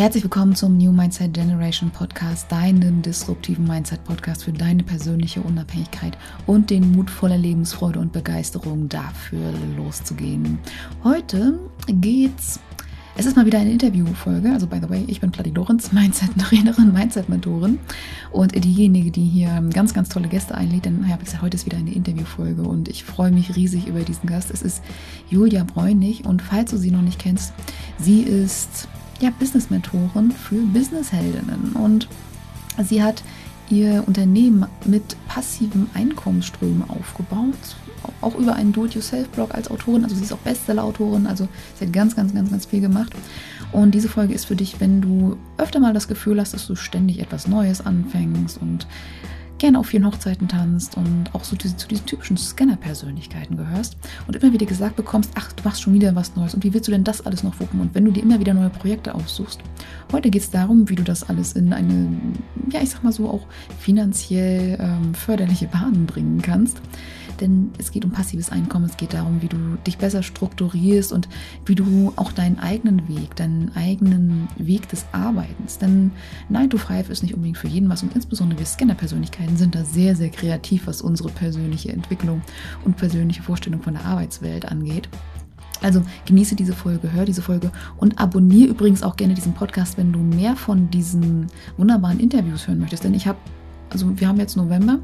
Herzlich willkommen zum New Mindset Generation Podcast, deinem disruptiven Mindset Podcast für deine persönliche Unabhängigkeit und den Mut voller Lebensfreude und Begeisterung dafür loszugehen. Heute geht's es ist mal wieder eine Interviewfolge. Also, by the way, ich bin Platti Lorenz, Mindset-Trainerin, Mindset-Mentorin. Und diejenige, die hier ganz, ganz tolle Gäste einlädt, denn ja, wie gesagt, heute ist wieder eine Interviewfolge und ich freue mich riesig über diesen Gast. Es ist Julia Bräunig und falls du sie noch nicht kennst, sie ist ja, Business-Mentorin für Business-Heldinnen. Und sie hat ihr Unternehmen mit passiven Einkommensströmen aufgebaut. Auch über einen Do-it-yourself-Blog als Autorin. Also sie ist auch Bestseller-Autorin. Also sie hat ganz, ganz, ganz, ganz viel gemacht. Und diese Folge ist für dich, wenn du öfter mal das Gefühl hast, dass du ständig etwas Neues anfängst und gerne auf vielen Hochzeiten tanzt und auch so diese, zu diesen typischen Scanner-Persönlichkeiten gehörst und immer wieder gesagt bekommst, ach, du machst schon wieder was Neues und wie willst du denn das alles noch wuppen? Und wenn du dir immer wieder neue Projekte aussuchst, heute geht es darum, wie du das alles in eine, ja, ich sag mal so, auch finanziell ähm, förderliche Bahnen bringen kannst denn es geht um passives Einkommen, es geht darum, wie du dich besser strukturierst und wie du auch deinen eigenen Weg, deinen eigenen Weg des Arbeitens, denn 9 to 5 ist nicht unbedingt für jeden was und insbesondere wir Scanner-Persönlichkeiten sind da sehr, sehr kreativ, was unsere persönliche Entwicklung und persönliche Vorstellung von der Arbeitswelt angeht. Also genieße diese Folge, hör diese Folge und abonniere übrigens auch gerne diesen Podcast, wenn du mehr von diesen wunderbaren Interviews hören möchtest. Denn ich habe, also wir haben jetzt November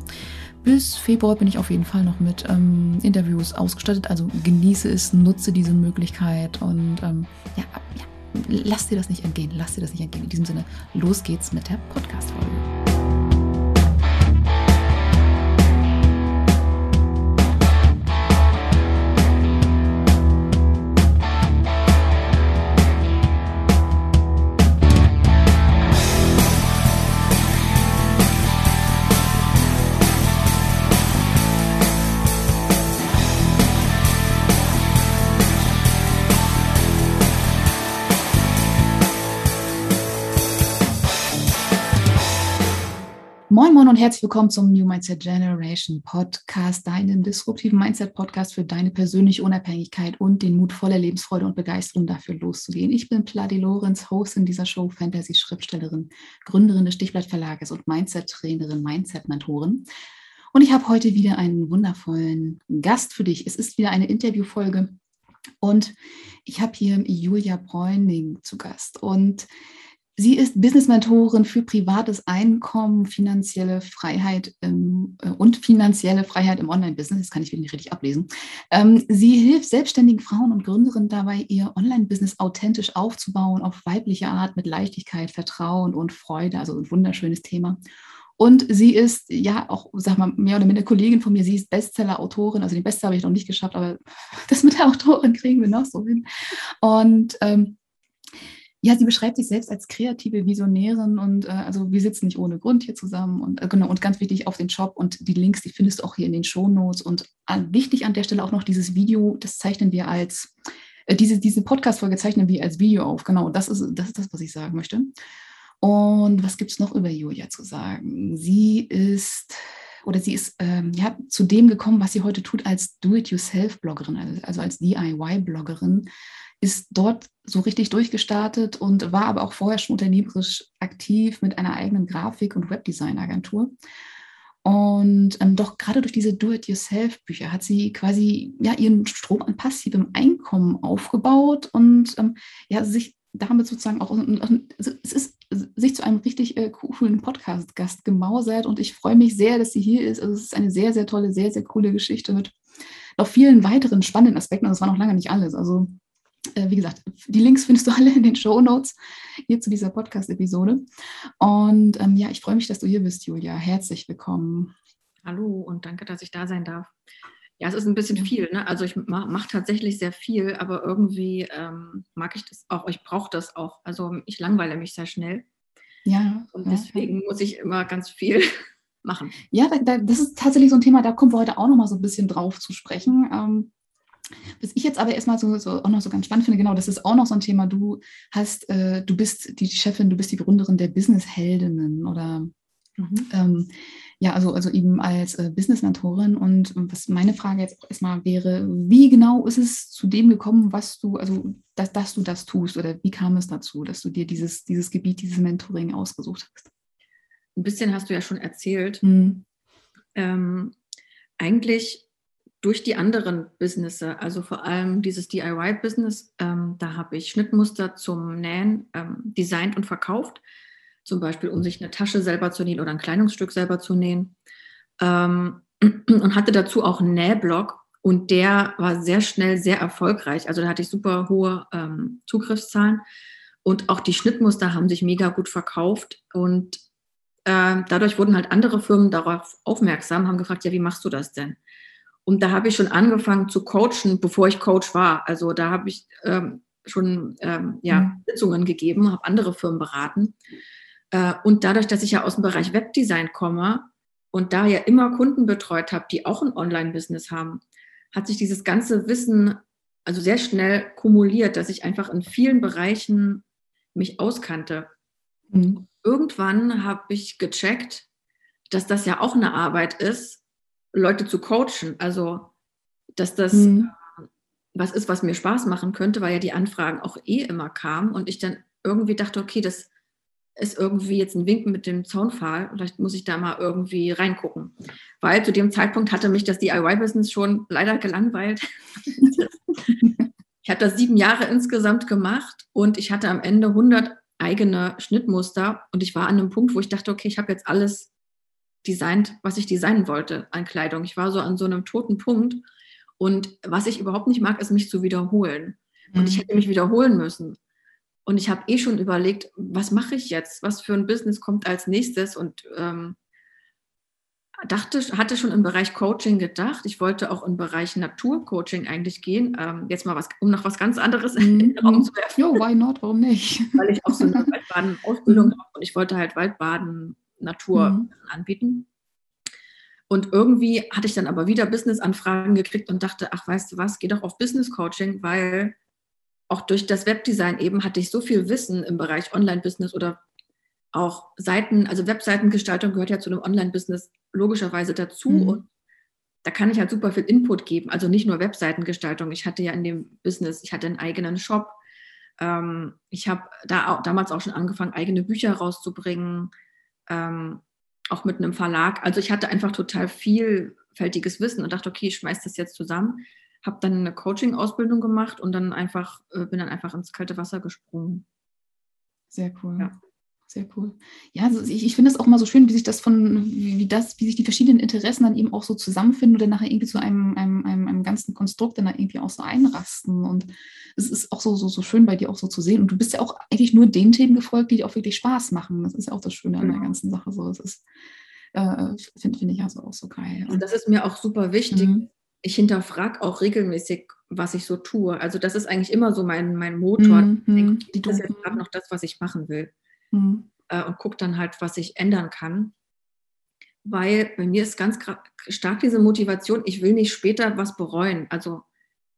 bis Februar bin ich auf jeden Fall noch mit ähm, Interviews ausgestattet. Also genieße es, nutze diese Möglichkeit und ähm, ja, ja, lass dir das nicht entgehen. Lass dir das nicht entgehen. In diesem Sinne, los geht's mit der Podcast-Folge. Moin Moin und herzlich willkommen zum New Mindset Generation Podcast, deinem disruptiven Mindset Podcast für deine persönliche Unabhängigkeit und den Mut voller Lebensfreude und Begeisterung dafür loszugehen. Ich bin Pladi Lorenz, Host in dieser Show, Fantasy-Schriftstellerin, Gründerin des Stichblatt Verlages und Mindset-Trainerin, Mindset-Mentorin. Und ich habe heute wieder einen wundervollen Gast für dich. Es ist wieder eine Interviewfolge und ich habe hier Julia Bräuning zu Gast. Und Sie ist Business-Mentorin für privates Einkommen, finanzielle Freiheit ähm, und finanzielle Freiheit im Online-Business. Das kann ich nicht richtig ablesen. Ähm, sie hilft selbstständigen Frauen und Gründerinnen dabei, ihr Online-Business authentisch aufzubauen, auf weibliche Art, mit Leichtigkeit, Vertrauen und Freude. Also ein wunderschönes Thema. Und sie ist ja auch, sag mal, mehr oder minder Kollegin von mir. Sie ist Bestseller-Autorin. Also den Bestseller habe ich noch nicht geschafft, aber das mit der Autorin kriegen wir noch so hin. Und ähm, ja, sie beschreibt sich selbst als kreative Visionärin und äh, also wir sitzen nicht ohne Grund hier zusammen und äh, genau und ganz wichtig auf den Shop und die Links, die findest du auch hier in den Show Notes und äh, wichtig an der Stelle auch noch dieses Video, das zeichnen wir als äh, diese diese Podcast Folge zeichnen wir als Video auf. Genau, das ist das ist das, was ich sagen möchte. Und was gibt es noch über Julia zu sagen? Sie ist oder sie ist ähm, ja, zu dem gekommen, was sie heute tut als Do-it-yourself-Bloggerin, also, also als DIY-Bloggerin ist dort so richtig durchgestartet und war aber auch vorher schon unternehmerisch aktiv mit einer eigenen Grafik- und Webdesign-Agentur. Und ähm, doch gerade durch diese Do-it-yourself-Bücher hat sie quasi ja, ihren Strom an passivem Einkommen aufgebaut und ähm, ja, sich damit sozusagen auch, also es ist sich zu einem richtig äh, coolen Podcast-Gast gemausert und ich freue mich sehr, dass sie hier ist. Also es ist eine sehr, sehr tolle, sehr, sehr coole Geschichte mit noch vielen weiteren spannenden Aspekten. Und das war noch lange nicht alles. Also wie gesagt, die Links findest du alle in den Show Notes hier zu dieser Podcast-Episode. Und ähm, ja, ich freue mich, dass du hier bist, Julia. Herzlich willkommen. Hallo und danke, dass ich da sein darf. Ja, es ist ein bisschen viel. Ne? Also ich mache mach tatsächlich sehr viel, aber irgendwie ähm, mag ich das auch. Ich brauche das auch. Also ich langweile mich sehr schnell. Ja. Und deswegen ja. muss ich immer ganz viel machen. Ja, das ist tatsächlich so ein Thema, da kommen wir heute auch noch mal so ein bisschen drauf zu sprechen. Ähm, was ich jetzt aber erstmal so, so, auch noch so ganz spannend finde, genau, das ist auch noch so ein Thema. Du hast, äh, du bist die Chefin, du bist die Gründerin der Business-Heldinnen oder Mhm. Ähm, ja, also, also eben als äh, Business-Mentorin. Und was meine Frage jetzt auch erstmal wäre, wie genau ist es zu dem gekommen, was du, also dass, dass du das tust oder wie kam es dazu, dass du dir dieses, dieses Gebiet, dieses Mentoring ausgesucht hast? Ein bisschen hast du ja schon erzählt. Mhm. Ähm, eigentlich durch die anderen Businesses, also vor allem dieses DIY-Business, ähm, da habe ich Schnittmuster zum Nähen ähm, designt und verkauft zum Beispiel um sich eine Tasche selber zu nähen oder ein Kleidungsstück selber zu nähen. Ähm, und hatte dazu auch einen Nähblog und der war sehr schnell sehr erfolgreich. Also da hatte ich super hohe ähm, Zugriffszahlen und auch die Schnittmuster haben sich mega gut verkauft und äh, dadurch wurden halt andere Firmen darauf aufmerksam, haben gefragt, ja, wie machst du das denn? Und da habe ich schon angefangen zu coachen, bevor ich Coach war. Also da habe ich ähm, schon ähm, ja, mhm. Sitzungen gegeben, habe andere Firmen beraten. Äh, und dadurch, dass ich ja aus dem Bereich Webdesign komme und da ja immer Kunden betreut habe, die auch ein Online-Business haben, hat sich dieses ganze Wissen also sehr schnell kumuliert, dass ich einfach in vielen Bereichen mich auskannte. Mhm. Irgendwann habe ich gecheckt, dass das ja auch eine Arbeit ist, Leute zu coachen. Also, dass das mhm. was ist, was mir Spaß machen könnte, weil ja die Anfragen auch eh immer kamen und ich dann irgendwie dachte, okay, das ist irgendwie jetzt ein Wink mit dem Zaunpfahl. Vielleicht muss ich da mal irgendwie reingucken. Weil zu dem Zeitpunkt hatte mich das DIY-Business schon leider gelangweilt. ich habe das sieben Jahre insgesamt gemacht und ich hatte am Ende 100 eigene Schnittmuster und ich war an einem Punkt, wo ich dachte, okay, ich habe jetzt alles designt, was ich designen wollte an Kleidung. Ich war so an so einem toten Punkt und was ich überhaupt nicht mag, ist mich zu wiederholen. Und ich mhm. hätte mich wiederholen müssen. Und ich habe eh schon überlegt, was mache ich jetzt? Was für ein Business kommt als nächstes? Und ähm, dachte, hatte schon im Bereich Coaching gedacht. Ich wollte auch im Bereich Naturcoaching eigentlich gehen. Ähm, jetzt mal was, um noch was ganz anderes in den Raum zu werfen. Jo, why not? Warum nicht? Weil ich auch so eine Waldbaden-Ausbildung habe und ich wollte halt Waldbaden Natur mhm. anbieten. Und irgendwie hatte ich dann aber wieder Business-Anfragen gekriegt und dachte, ach, weißt du was, geh doch auf Business Coaching, weil auch durch das Webdesign eben hatte ich so viel Wissen im Bereich Online-Business oder auch Seiten, also Webseitengestaltung gehört ja zu einem Online-Business logischerweise dazu. Mhm. Und da kann ich halt super viel Input geben. Also nicht nur Webseitengestaltung. Ich hatte ja in dem Business, ich hatte einen eigenen Shop. Ähm, ich habe da auch, damals auch schon angefangen, eigene Bücher rauszubringen, ähm, auch mit einem Verlag. Also ich hatte einfach total vielfältiges Wissen und dachte, okay, ich schmeiß das jetzt zusammen habe dann eine Coaching-Ausbildung gemacht und dann einfach, äh, bin dann einfach ins kalte Wasser gesprungen. Sehr cool. Ja. Sehr cool. Ja, also ich, ich finde es auch mal so schön, wie sich das von, wie, wie, das, wie sich die verschiedenen Interessen dann eben auch so zusammenfinden oder nachher irgendwie zu einem, einem, einem, einem ganzen Konstrukt dann da irgendwie auch so einrasten. Und es ist auch so, so, so schön bei dir auch so zu sehen. Und du bist ja auch eigentlich nur den Themen gefolgt, die dir auch wirklich Spaß machen. Das ist ja auch das Schöne an der genau. ganzen Sache. So, es ist, äh, finde find ich also auch so geil. Und das ist mir auch super wichtig, mhm ich hinterfrage auch regelmäßig, was ich so tue. Also das ist eigentlich immer so mein, mein Motor. Mhm, ich denke, das ist jetzt gerade noch das, was ich machen will. Mhm. Äh, und gucke dann halt, was ich ändern kann. Weil bei mir ist ganz stark diese Motivation, ich will nicht später was bereuen. Also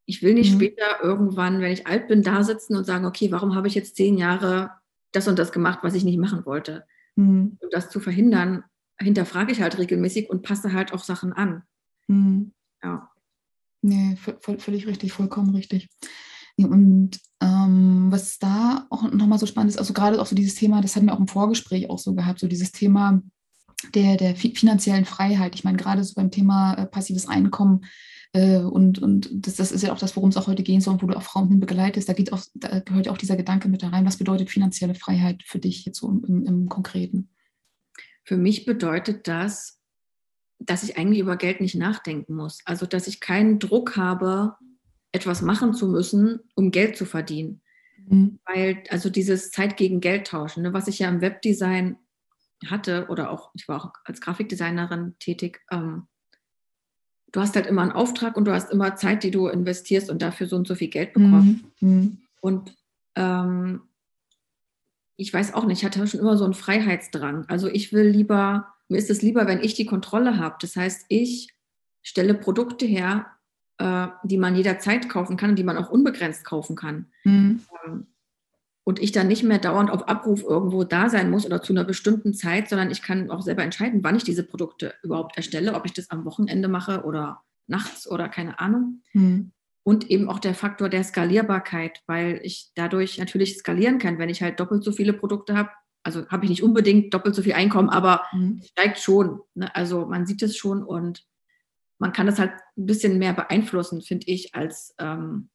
ich will nicht mhm. später irgendwann, wenn ich alt bin, da sitzen und sagen, okay, warum habe ich jetzt zehn Jahre das und das gemacht, was ich nicht machen wollte? Mhm. Um das zu verhindern, hinterfrage ich halt regelmäßig und passe halt auch Sachen an. Mhm. Ja. Nee, voll, völlig richtig, vollkommen richtig. Und ähm, was da auch nochmal so spannend ist, also gerade auch so dieses Thema, das hatten wir auch im Vorgespräch auch so gehabt, so dieses Thema der, der finanziellen Freiheit. Ich meine, gerade so beim Thema äh, passives Einkommen äh, und, und das, das ist ja auch das, worum es auch heute gehen soll, wo du auch Frauen hin begleitest, da, geht auch, da gehört auch dieser Gedanke mit da rein. Was bedeutet finanzielle Freiheit für dich jetzt so im, im Konkreten? Für mich bedeutet das, dass ich eigentlich über Geld nicht nachdenken muss. Also, dass ich keinen Druck habe, etwas machen zu müssen, um Geld zu verdienen. Mhm. Weil, also dieses Zeit gegen Geld tauschen, ne, was ich ja im Webdesign hatte oder auch, ich war auch als Grafikdesignerin tätig, ähm, du hast halt immer einen Auftrag und du hast immer Zeit, die du investierst und dafür so und so viel Geld bekommst. Mhm. mhm. Und ähm, ich weiß auch nicht, ich hatte schon immer so einen Freiheitsdrang. Also ich will lieber mir ist es lieber, wenn ich die Kontrolle habe. Das heißt, ich stelle Produkte her, äh, die man jederzeit kaufen kann und die man auch unbegrenzt kaufen kann. Mhm. Ähm, und ich dann nicht mehr dauernd auf Abruf irgendwo da sein muss oder zu einer bestimmten Zeit, sondern ich kann auch selber entscheiden, wann ich diese Produkte überhaupt erstelle, ob ich das am Wochenende mache oder nachts oder keine Ahnung. Hm. Und eben auch der Faktor der Skalierbarkeit, weil ich dadurch natürlich skalieren kann, wenn ich halt doppelt so viele Produkte habe. Also habe ich nicht unbedingt doppelt so viel Einkommen, aber hm. steigt schon. Ne? Also man sieht es schon und man kann das halt ein bisschen mehr beeinflussen, finde ich, als ähm,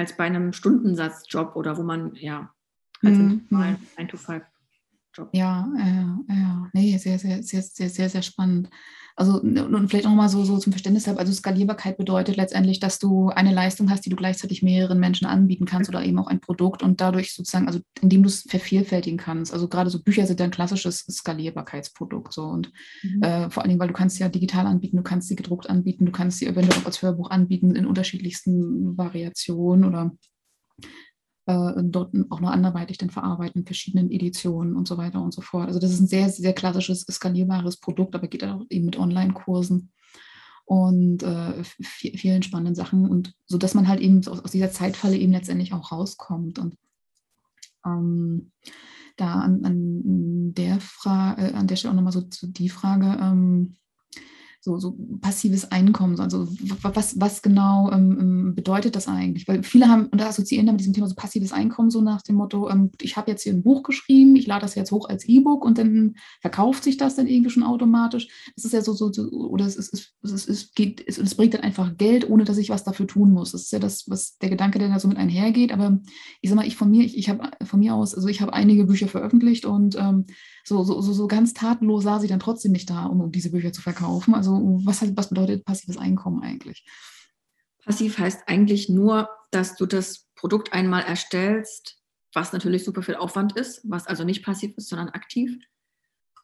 als bei einem Stundensatzjob oder wo man, ja, als mhm. ein 9-to-5-Job. Ja, ja, ja. Nee, sehr, sehr, sehr, sehr, sehr, sehr spannend. Also und vielleicht nochmal so, so zum Verständnis habe, also Skalierbarkeit bedeutet letztendlich, dass du eine Leistung hast, die du gleichzeitig mehreren Menschen anbieten kannst oder eben auch ein Produkt und dadurch sozusagen, also indem du es vervielfältigen kannst. Also gerade so Bücher sind ein klassisches Skalierbarkeitsprodukt so und mhm. äh, vor allen Dingen, weil du kannst sie ja digital anbieten, du kannst sie gedruckt anbieten, du kannst sie eventuell auch als Hörbuch anbieten in unterschiedlichsten Variationen oder äh, dort auch noch anderweitig dann verarbeiten, verschiedenen Editionen und so weiter und so fort. Also das ist ein sehr, sehr klassisches, skalierbares Produkt, aber geht auch eben mit Online-Kursen und äh, vielen spannenden Sachen und so dass man halt eben aus, aus, dieser Zeitfalle eben letztendlich auch rauskommt und ähm, da an, an der Frage, äh, an der Stelle auch nochmal so, so die Frage, ähm, so, so passives Einkommen. Also was, was genau ähm, ähm, bedeutet das eigentlich? Weil viele haben und assoziieren da mit diesem Thema so passives Einkommen so nach dem Motto, ähm, ich habe jetzt hier ein Buch geschrieben, ich lade das jetzt hoch als E-Book und dann verkauft sich das dann irgendwie schon automatisch. Das ist ja so, so, so oder es, ist, es, ist, es, geht, es, es bringt dann einfach Geld, ohne dass ich was dafür tun muss. Das ist ja das, was der Gedanke, der da so mit einhergeht. Aber ich sag mal, ich von mir, ich, ich habe von mir aus, also ich habe einige Bücher veröffentlicht und ähm, so, so, so, ganz tatenlos sah sie dann trotzdem nicht da, um, um diese Bücher zu verkaufen. Also was, was bedeutet passives Einkommen eigentlich? Passiv heißt eigentlich nur, dass du das Produkt einmal erstellst, was natürlich super viel Aufwand ist, was also nicht passiv ist, sondern aktiv,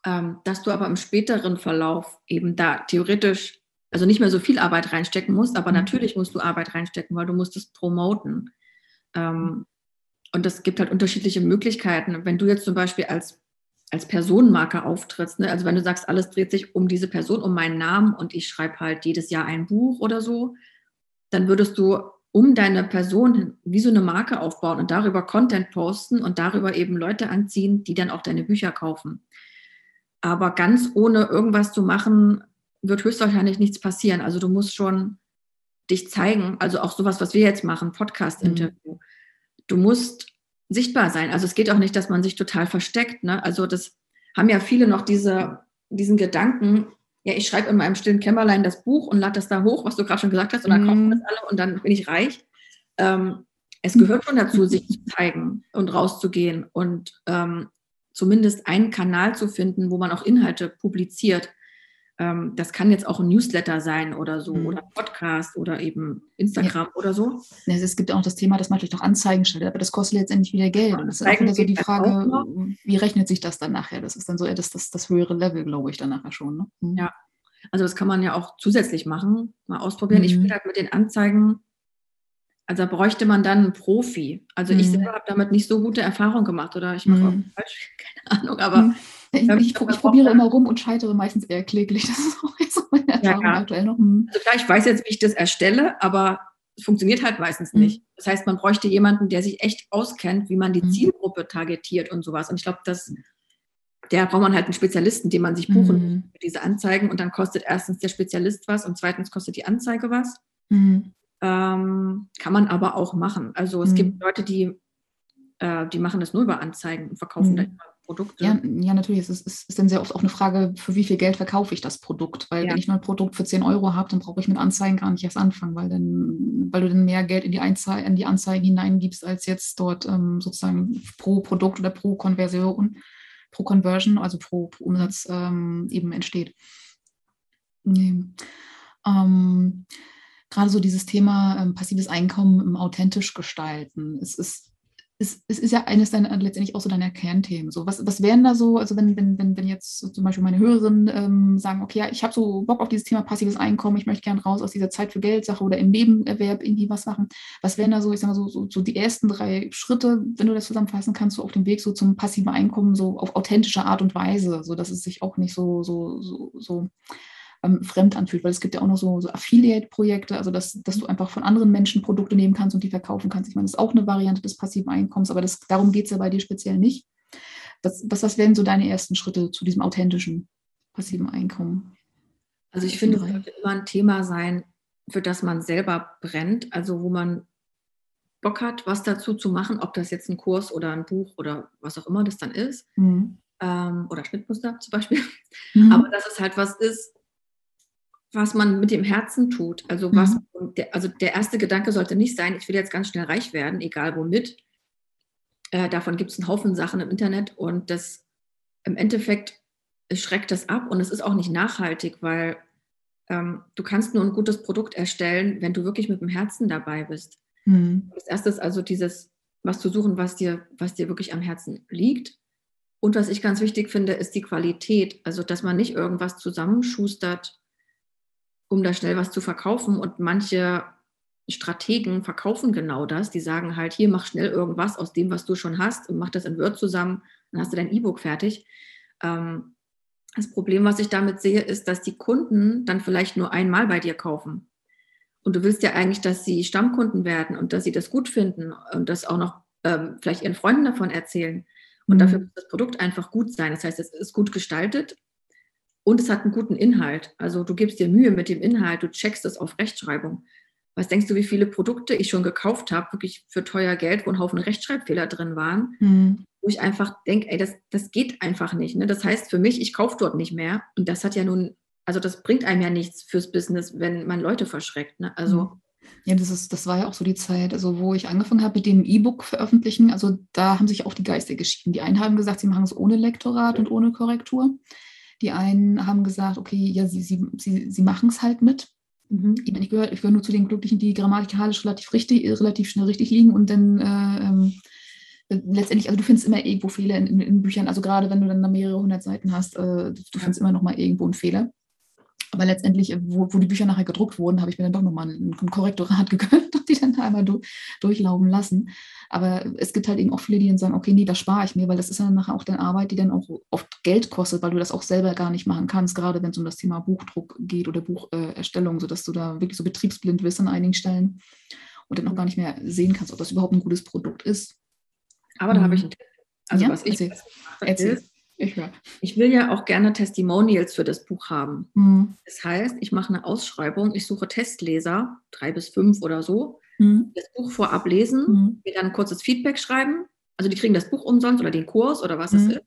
ähm, dass du aber im späteren Verlauf eben da theoretisch, also nicht mehr so viel Arbeit reinstecken musst, aber mhm. natürlich musst du Arbeit reinstecken, weil du musst es promoten. Ähm, und es gibt halt unterschiedliche Möglichkeiten. Wenn du jetzt zum Beispiel als als Personenmarke auftrittst. Ne? Also wenn du sagst, alles dreht sich um diese Person, um meinen Namen und ich schreibe halt jedes Jahr ein Buch oder so, dann würdest du um deine Person wie so eine Marke aufbauen und darüber Content posten und darüber eben Leute anziehen, die dann auch deine Bücher kaufen. Aber ganz ohne irgendwas zu machen, wird höchstwahrscheinlich nichts passieren. Also du musst schon dich zeigen, also auch sowas, was wir jetzt machen, Podcast-Interview. Mhm. Du musst sichtbar sein. Also es geht auch nicht, dass man sich total versteckt. Ne? Also das haben ja viele noch diese, diesen Gedanken, ja, ich schreibe in meinem stillen Kämmerlein das Buch und lade das da hoch, was du gerade schon gesagt hast, und dann kaufen das alle und dann bin ich reich. Ähm, es gehört schon dazu, sich zu zeigen und rauszugehen und ähm, zumindest einen Kanal zu finden, wo man auch Inhalte publiziert ähm, das kann jetzt auch ein Newsletter sein oder so, mhm. oder Podcast oder eben Instagram ja. oder so. Ja, es gibt auch das Thema, dass man natürlich auch Anzeigen stellt, aber das kostet letztendlich wieder Geld. Und das ist auch wieder so die Frage, wie rechnet sich das dann nachher? Das ist dann so eher das, das, das höhere Level, glaube ich, dann nachher schon. Ne? Mhm. Ja, also das kann man ja auch zusätzlich machen, mal ausprobieren. Mhm. Ich finde halt mit den Anzeigen, also da bräuchte man dann einen Profi. Also ich mhm. selber habe damit nicht so gute Erfahrungen gemacht oder ich mache auch mhm. falsch, keine Ahnung, aber Ich, ich, ich probiere immer rum und scheitere meistens eher kläglich. Das ist auch so meine Erfahrung ja, aktuell noch. Hm. Also klar, ich weiß jetzt, wie ich das erstelle, aber es funktioniert halt meistens mhm. nicht. Das heißt, man bräuchte jemanden, der sich echt auskennt, wie man die mhm. Zielgruppe targetiert und sowas. Und ich glaube, dass der braucht man halt einen Spezialisten, den man sich buchen mhm. für diese Anzeigen. Und dann kostet erstens der Spezialist was und zweitens kostet die Anzeige was. Mhm. Ähm, kann man aber auch machen. Also es gibt mhm. Leute, die, äh, die machen das nur über Anzeigen und verkaufen mhm. da immer Produkte. Ja, ja natürlich. Es ist, es ist dann sehr oft auch eine Frage, für wie viel Geld verkaufe ich das Produkt. Weil ja. wenn ich nur ein Produkt für 10 Euro habe, dann brauche ich mit Anzeigen gar nicht erst anfangen, weil, dann, weil du dann mehr Geld in die, Anzei in die Anzeigen hineingibst, als jetzt dort ähm, sozusagen pro Produkt oder pro Konversion, pro Conversion, also pro, pro Umsatz ähm, eben entsteht. Nee. Ähm, gerade so dieses Thema ähm, passives Einkommen authentisch gestalten. Es ist es, es ist ja eines deiner, letztendlich auch so deiner Kernthemen. So, was, was wären da so, also wenn, wenn, wenn, wenn jetzt zum Beispiel meine Hörerinnen ähm, sagen, okay, ja, ich habe so Bock auf dieses Thema passives Einkommen, ich möchte gerne raus aus dieser Zeit für Geldsache oder im Nebenerwerb irgendwie was machen. Was wären da so, ich sag mal so, so, so die ersten drei Schritte, wenn du das zusammenfassen kannst, so auf dem Weg so zum passiven Einkommen, so auf authentische Art und Weise, so dass es sich auch nicht so, so, so, so ähm, fremd anfühlt, weil es gibt ja auch noch so, so Affiliate-Projekte, also dass, dass du einfach von anderen Menschen Produkte nehmen kannst und die verkaufen kannst. Ich meine, das ist auch eine Variante des passiven Einkommens, aber das, darum geht es ja bei dir speziell nicht. Was, was, was wären so deine ersten Schritte zu diesem authentischen passiven Einkommen? Also ich finde, es sollte immer ein Thema sein, für das man selber brennt, also wo man Bock hat, was dazu zu machen, ob das jetzt ein Kurs oder ein Buch oder was auch immer das dann ist. Mhm. Ähm, oder Schnittmuster zum Beispiel. Mhm. Aber dass es halt was ist, was man mit dem Herzen tut. Also, was, mhm. der, also der erste Gedanke sollte nicht sein, ich will jetzt ganz schnell reich werden, egal womit. Äh, davon gibt es einen Haufen Sachen im Internet und das im Endeffekt schreckt das ab und es ist auch nicht nachhaltig, weil ähm, du kannst nur ein gutes Produkt erstellen, wenn du wirklich mit dem Herzen dabei bist. Mhm. Das erste ist also dieses, was zu suchen, was dir, was dir wirklich am Herzen liegt. Und was ich ganz wichtig finde, ist die Qualität. Also, dass man nicht irgendwas zusammenschustert, um da schnell was zu verkaufen. Und manche Strategen verkaufen genau das. Die sagen halt, hier mach schnell irgendwas aus dem, was du schon hast und mach das in Word zusammen, dann hast du dein E-Book fertig. Ähm, das Problem, was ich damit sehe, ist, dass die Kunden dann vielleicht nur einmal bei dir kaufen. Und du willst ja eigentlich, dass sie Stammkunden werden und dass sie das gut finden und das auch noch ähm, vielleicht ihren Freunden davon erzählen. Und mhm. dafür muss das Produkt einfach gut sein. Das heißt, es ist gut gestaltet und es hat einen guten Inhalt. Also du gibst dir Mühe mit dem Inhalt, du checkst es auf Rechtschreibung. Was denkst du, wie viele Produkte ich schon gekauft habe, wirklich für teuer Geld, wo ein Haufen Rechtschreibfehler drin waren, mhm. wo ich einfach denke, ey, das, das geht einfach nicht. Ne? Das heißt für mich, ich kaufe dort nicht mehr. Und das hat ja nun, also das bringt einem ja nichts fürs Business, wenn man Leute verschreckt. Ne? Also mhm. Ja, das, ist, das war ja auch so die Zeit, also wo ich angefangen habe mit dem E-Book veröffentlichen. Also da haben sich auch die Geister geschieden. Die einen haben gesagt, sie machen es ohne Lektorat und ohne Korrektur. Die einen haben gesagt, okay, ja, sie, sie, sie, sie machen es halt mit. Mhm. Ich gehöre ich gehör nur zu den Glücklichen, die grammatikalisch relativ richtig, relativ schnell richtig liegen und dann äh, ähm, letztendlich, also du findest immer irgendwo Fehler in, in, in, Büchern, also gerade wenn du dann mehrere hundert Seiten hast, äh, du findest immer noch mal irgendwo einen Fehler. Aber letztendlich, äh, wo, wo die Bücher nachher gedruckt wurden, habe ich mir dann doch nochmal ein, ein Korrektorat gegönnt und die dann einmal du, durchlaufen lassen. Aber es gibt halt eben auch viele, die dann sagen, okay, nee, das spare ich mir, weil das ist dann nachher auch dann Arbeit, die dann auch oft Geld kostet, weil du das auch selber gar nicht machen kannst, gerade wenn es um das Thema Buchdruck geht oder Bucherstellung, sodass du da wirklich so betriebsblind wirst an einigen Stellen und dann auch gar nicht mehr sehen kannst, ob das überhaupt ein gutes Produkt ist. Aber da habe ich einen Tipp. Also ja, was ich erzähl. erzähl. Ich, ich will ja auch gerne Testimonials für das Buch haben. Mhm. Das heißt, ich mache eine Ausschreibung, ich suche Testleser, drei bis fünf oder so, mhm. das Buch vorab lesen, mhm. mir dann ein kurzes Feedback schreiben. Also die kriegen das Buch umsonst oder den Kurs oder was es mhm. ist.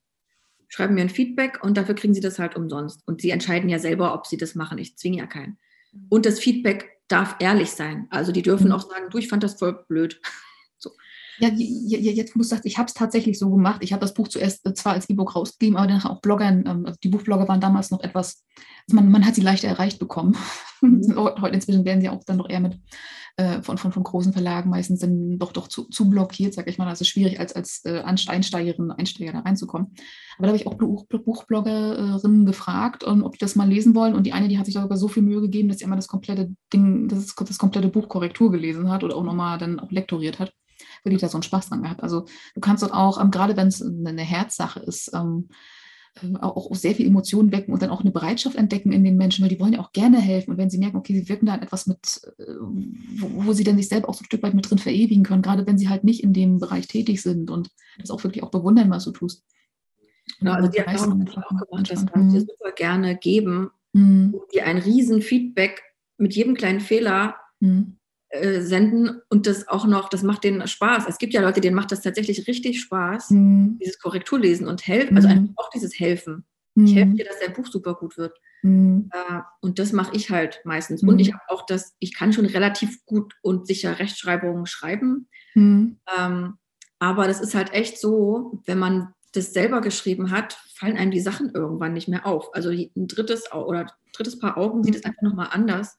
Schreiben mir ein Feedback und dafür kriegen sie das halt umsonst. Und sie entscheiden ja selber, ob sie das machen. Ich zwinge ja keinen. Mhm. Und das Feedback darf ehrlich sein. Also die dürfen mhm. auch sagen, du, ich fand das voll blöd. Ja, jetzt, wo du sagst, ich habe es tatsächlich so gemacht. Ich habe das Buch zuerst äh, zwar als E-Book rausgegeben, aber dann auch Bloggern, ähm, also die Buchblogger waren damals noch etwas, also man, man hat sie leichter erreicht bekommen. Heute inzwischen werden sie auch dann doch eher mit äh, von, von, von großen Verlagen meistens dann doch, doch zu, zu blockiert, sage ich mal. Also schwierig als, als äh, Einsteigerin, Einsteiger da reinzukommen. Aber da habe ich auch Buch, Buchbloggerinnen gefragt, um, ob die das mal lesen wollen. Und die eine, die hat sich sogar so viel Mühe gegeben, dass sie einmal das komplette Ding, das, das komplette Buch Korrektur gelesen hat oder auch nochmal dann auch lektoriert hat wirklich da so einen Spaß dran gehabt. Also du kannst dort auch, ähm, gerade wenn es eine Herzsache ist, ähm, äh, auch, sehr viel Emotionen wecken und dann auch eine Bereitschaft entdecken in den Menschen, weil die wollen ja auch gerne helfen. Und wenn sie merken, okay, sie wirken da etwas mit, äh, wo, wo, sie dann sich selber auch so ein Stück weit mit drin verewigen können, gerade wenn sie halt nicht in dem Bereich tätig sind und das auch wirklich auch bewundern, was du tust. Genau, also die Erfahrung auch gemacht, das kann ich dir super gerne geben, mhm. die ein riesen Feedback mit jedem kleinen Fehler mhm. Äh, senden und das auch noch, das macht denen Spaß. Es gibt ja Leute, denen macht das tatsächlich richtig Spaß, mhm. dieses Korrekturlesen und helfen, also einfach auch dieses Helfen. Ich helfe mhm. dir, dass dein Buch super gut wird. Mhm. Äh, und das mache ich halt meistens. Und mhm. ich habe auch das, ich kann schon relativ gut und sicher Rechtschreibungen schreiben. Mhm. Ähm, aber das ist halt echt so, wenn man das selber geschrieben hat, fallen einem die Sachen irgendwann nicht mehr auf. Also ein drittes oder drittes Paar Augen sieht es einfach nochmal anders.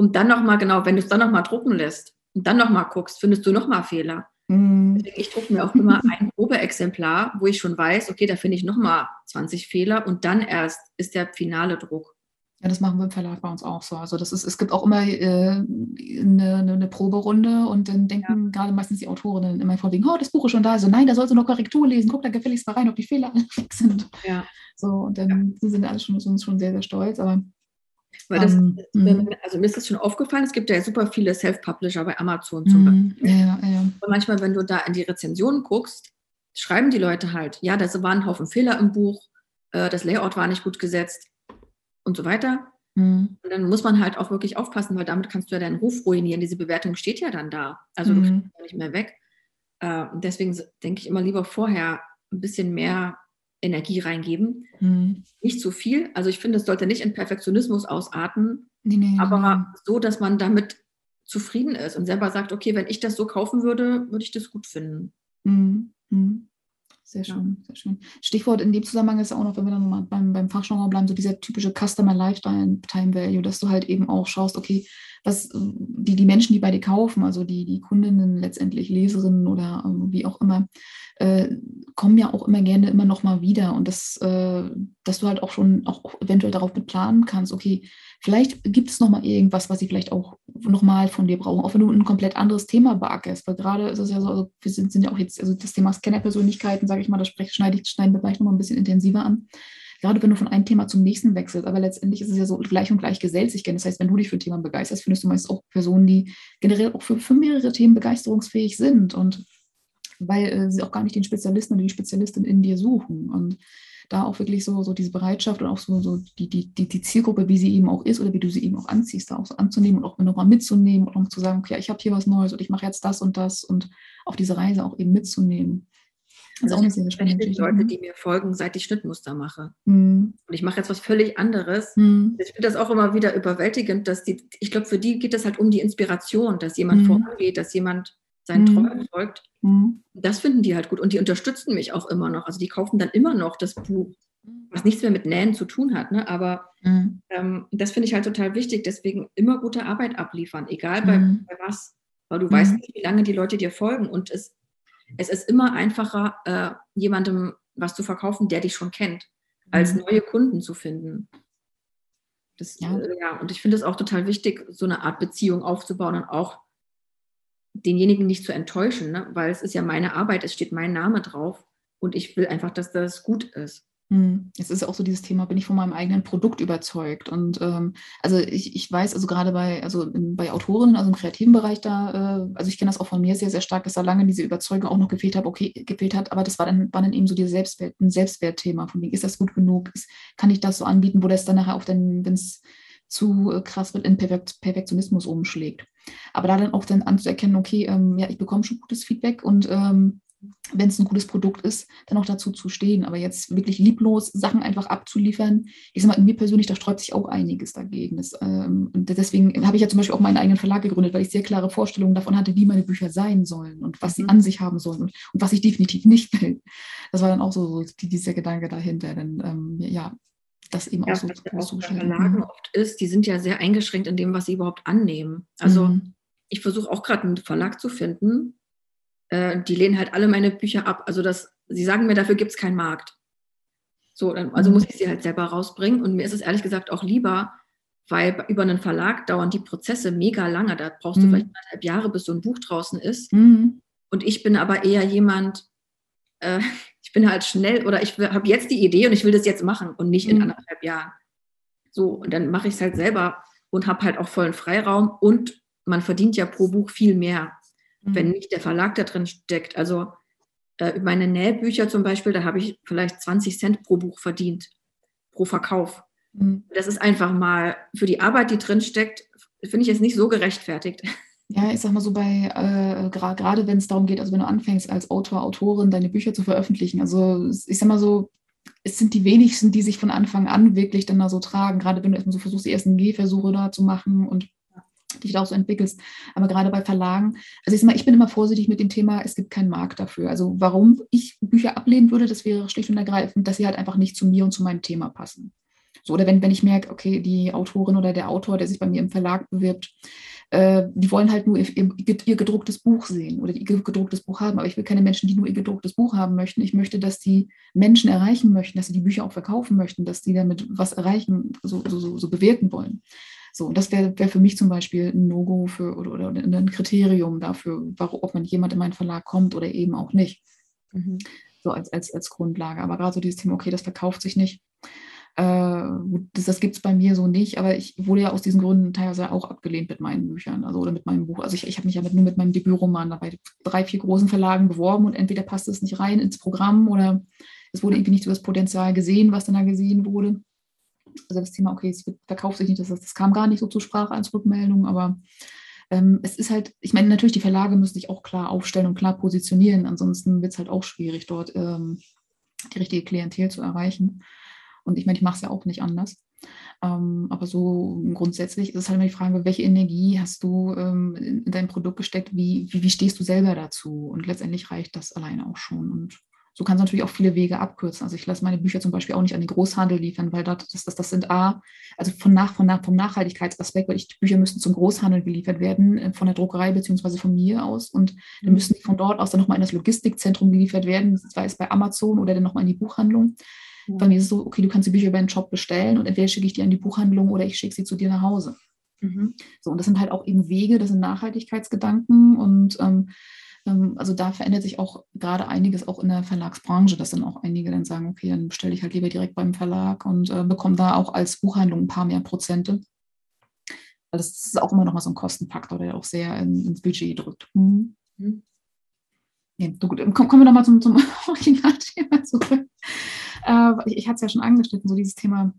Und dann nochmal, genau, wenn du es dann nochmal drucken lässt und dann nochmal guckst, findest du nochmal Fehler. Mhm. Ich drucke mir auch immer ein Probeexemplar, wo ich schon weiß, okay, da finde ich nochmal 20 Fehler und dann erst ist der finale Druck. Ja, das machen wir im Verlag bei uns auch so. Also das ist, es gibt auch immer äh, eine, eine, Proberunde und dann denken ja. gerade meistens die Autorinnen immer vor wegen, oh, das Buch ist schon da. Also nein, da sollst du noch Korrektur lesen, guck da gefälligst mal rein, ob die Fehler alle weg sind. Ja. So, und dann ja. sind alle schon, schon sehr, sehr stolz. Aber Weil das, um, ähm, also mir ist das schon aufgefallen, es gibt ja super viele Self-Publisher bei Amazon zum mm, Beispiel. Ja, ja. Und manchmal, wenn du da in die Rezensionen guckst, schreiben die Leute halt, ja, da waren ein Haufen Fehler im Buch, äh, das Layout war nicht gut gesetzt und so weiter. Mhm. Und dann muss man halt auch wirklich aufpassen, weil damit kannst du ja deinen Ruf ruinieren. Diese Bewertung steht ja dann da. Also mhm. du kriegst ja nicht mehr weg. Äh, deswegen denke ich immer lieber vorher ein bisschen mehr Energie reingeben. Mhm. Nicht zu viel. Also ich finde, es sollte nicht in Perfektionismus ausarten, nee, nee, aber nee. so, dass man damit zufrieden ist und selber sagt, okay, wenn ich das so kaufen würde, würde ich das gut finden. Mhm. Sehr schön, ja. sehr schön. Stichwort in dem Zusammenhang ist auch noch, wenn wir dann mal beim, beim Fachgenre bleiben, so dieser typische Customer Lifetime Value, dass du halt eben auch schaust, okay, was die, die Menschen, die bei dir kaufen, also die, die Kundinnen, letztendlich Leserinnen oder äh, wie auch immer, äh, kommen ja auch immer gerne immer noch mal wieder und das, äh, dass du halt auch schon auch eventuell darauf planen kannst, okay, vielleicht gibt es noch mal irgendwas, was sie vielleicht auch noch mal von dir brauchen, auch wenn du ein komplett anderes Thema beackerst, weil gerade ist es ja so, also wir sind, sind ja auch jetzt, also das Thema Scanner-Persönlichkeiten, sage ich mal, das schneide ich, schneiden wir gleich noch mal ein bisschen intensiver an gerade wenn du von einem Thema zum nächsten wechselst, aber letztendlich ist es ja so gleich und gleich gesellt sich. Das heißt, wenn du dich für ein Thema begeisterst, findest du meist auch Personen, die generell auch für, für mehrere Themen begeisterungsfähig sind und weil äh, sie auch gar nicht den Spezialisten oder die Spezialistin in dir suchen. Und da auch wirklich so, so diese Bereitschaft und auch so, so die, die, die, Zielgruppe, wie sie eben auch ist oder wie du sie eben auch anziehst, da auch so anzunehmen und auch nochmal mitzunehmen und auch zu sagen, okay, ich habe hier was Neues und ich mache jetzt das und das und auf diese Reise auch eben mitzunehmen. Das ist auch eine sehr spannende. Leute, die mir folgen, seit ich Schnittmuster mache. Mhm. Und ich mache jetzt was völlig anderes. Mhm. Ich finde das auch immer wieder überwältigend, dass die, ich glaube, für die geht es halt um die Inspiration, dass jemand mhm. vorangeht, dass jemand seinen mhm. Träumen folgt. Mhm. Das finden die halt gut. Und die unterstützen mich auch immer noch. Also die kaufen dann immer noch das Buch, was nichts mehr mit Nähen zu tun hat. Ne? Aber mhm. ähm, das finde ich halt total wichtig. Deswegen immer gute Arbeit abliefern, egal bei, bei was. Weil du weißt nicht, wie lange die Leute dir folgen. Und es es ist immer einfacher, äh, jemandem was zu verkaufen, der dich schon kennt, als mhm. neue Kunden zu finden. Das, ja. Äh, ja, und ich finde es auch total wichtig, so eine Art Beziehung aufzubauen und auch denjenigen nicht zu enttäuschen, ne? weil es ist ja meine Arbeit, es steht mein Name drauf und ich will einfach, dass das gut ist. Hm, es ist auch so dieses Thema, bin ich von meinem eigenen Produkt überzeugt? Und ähm, also ich, ich weiß, also gerade bei, also bei Autorinnen, also im kreativen Bereich da, äh, also ich kenne das auch von mir sehr, sehr stark, dass da lange diese Überzeugung auch noch gefehlt hat, okay, gefehlt hat, aber das war dann, war dann eben so dieses Selbstwert, ein Selbstwertthema, von wegen, ist das gut genug? Ist, kann ich das so anbieten, wo das dann nachher auch dann, wenn es zu äh, krass wird, in Perfekt, Perfektionismus umschlägt. Aber da dann auch dann anzuerkennen, okay, ähm, ja, ich bekomme schon gutes Feedback und ähm, wenn es ein gutes Produkt ist, dann auch dazu zu stehen. Aber jetzt wirklich lieblos Sachen einfach abzuliefern, ich sag mal, mir persönlich, da sträubt sich auch einiges dagegen. Das, ähm, und deswegen habe ich ja zum Beispiel auch meinen eigenen Verlag gegründet, weil ich sehr klare Vorstellungen davon hatte, wie meine Bücher sein sollen und was sie mhm. an sich haben sollen und, und, was ich definitiv nicht will. Das war dann auch so, so dieser Gedanke dahinter. Denn ähm, ja, das eben ja, auch so so bei Verlagen mhm. oft ist, die sind ja sehr eingeschränkt in dem, was sie überhaupt annehmen. Also mhm. ich versuche auch gerade einen Verlag zu finden, äh, die lehnen halt alle meine Bücher ab. Also das, sie sagen mir, dafür gibt es keinen Markt. So, also mhm. muss ich sie halt selber rausbringen. Und mir ist es ehrlich gesagt auch lieber, weil über einen Verlag dauern die Prozesse mega lange. Da brauchst mhm. du vielleicht anderthalb Jahre, bis so ein Buch draußen ist. Mhm. Und ich bin aber eher jemand, äh, ich bin halt schnell oder ich habe jetzt die Idee und ich will das jetzt machen und nicht in mhm. anderthalb Jahren. So, und dann mache ich es halt selber und habe halt auch vollen Freiraum und man verdient ja pro Buch viel mehr mhm. wenn nicht der Verlag da drin steckt. Also äh, meine Nähbücher zum Beispiel, da habe ich vielleicht 20 Cent pro Buch verdient, pro Verkauf. Mhm. Das ist einfach mal für die Arbeit, die drin steckt, finde ich jetzt nicht so gerechtfertigt. Ja, ich sag mal so bei, äh, gerade wenn es darum geht, also wenn du anfängst als Autor, Autorin deine Bücher zu veröffentlichen, also ich sag mal so, es sind die wenigsten, die sich von Anfang an wirklich dann da so tragen, gerade wenn du erstmal so versuchst, die ersten Gehversuche da zu machen und dich da auch so entwickelst. Aber gerade bei Verlagen, also ich, mal, ich bin immer vorsichtig mit dem Thema, es gibt keinen Markt dafür. Also warum ich Bücher ablehnen würde, das wäre schlicht und ergreifend, dass sie halt einfach nicht zu mir und zu meinem Thema passen. So, oder wenn, wenn ich merke, okay, die Autorin oder der Autor, der sich bei mir im Verlag bewirbt, äh, die wollen halt nur ihr, ihr, gedrucktes Buch sehen oder ihr gedrucktes Buch haben. Aber ich will keine Menschen, die nur ihr gedrucktes Buch haben möchten. Ich möchte, dass die Menschen erreichen möchten, dass sie die Bücher auch verkaufen möchten, dass die damit was erreichen, so, so, so bewirken wollen. So, das wäre wär für mich zum Beispiel ein No-Go für oder, oder ein Kriterium dafür, warum, ob man jemand in meinen Verlag kommt oder eben auch nicht. Mhm. So als, als, als Grundlage. Aber gerade so dieses Thema, okay, das verkauft sich nicht. Äh, das, das gibt es bei mir so nicht, aber ich wurde ja aus diesen Gründen teilweise auch abgelehnt mit meinen Büchern, also oder mit meinem Buch. Also ich, ich habe mich ja mit, nur mit meinem Debütroman bei drei, vier großen Verlagen beworben und entweder passt es nicht rein ins Programm oder es wurde irgendwie nicht so das Potenzial gesehen, was dann da gesehen wurde. Also das Thema, okay, es verkauft sich nicht, das, das kam gar nicht so zur Sprache als Rückmeldung, aber ähm, es ist halt, ich meine, natürlich, die Verlage müssen sich auch klar aufstellen und klar positionieren, ansonsten wird es halt auch schwierig, dort ähm, die richtige Klientel zu erreichen. Und ich meine, ich mache es ja auch nicht anders. Ähm, aber so grundsätzlich ist es halt immer die Frage, welche Energie hast du ähm, in, in, dein Produkt gesteckt? Wie, wie, wie, stehst du selber dazu? Und letztendlich reicht das alleine auch schon. Und so kannst du natürlich auch viele Wege abkürzen. Also ich lasse meine Bücher zum Beispiel auch nicht an den Großhandel liefern, weil das, das, das sind A, also von nach, von nach, vom Nachhaltigkeitsaspekt, weil ich, die Bücher müssten zum Großhandel geliefert werden, äh, von der Druckerei beziehungsweise von mir aus. Und dann mhm. müssen die von dort aus dann nochmal in das Logistikzentrum geliefert werden, sei es bei Amazon oder dann nochmal in die Buchhandlung. Bei mir ist es so, okay, du kannst die Bücher über den Shop bestellen und entweder schicke ich die an die Buchhandlung oder ich schicke sie zu dir nach Hause. Mhm. So, und das sind halt auch eben Wege, das sind Nachhaltigkeitsgedanken und ähm, ähm, also da verändert sich auch gerade einiges auch in der Verlagsbranche, dass dann auch einige dann sagen, okay, dann bestelle ich halt lieber direkt beim Verlag und äh, bekomme da auch als Buchhandlung ein paar mehr Prozente. Weil das ist auch immer noch mal so ein Kostenfaktor, der auch sehr in, ins Budget drückt. Mhm. Mhm. Ja, gut, ähm, kommen wir nochmal zum, zum Originalthema zurück. Äh, ich, hatte es ja schon angeschnitten, so dieses Thema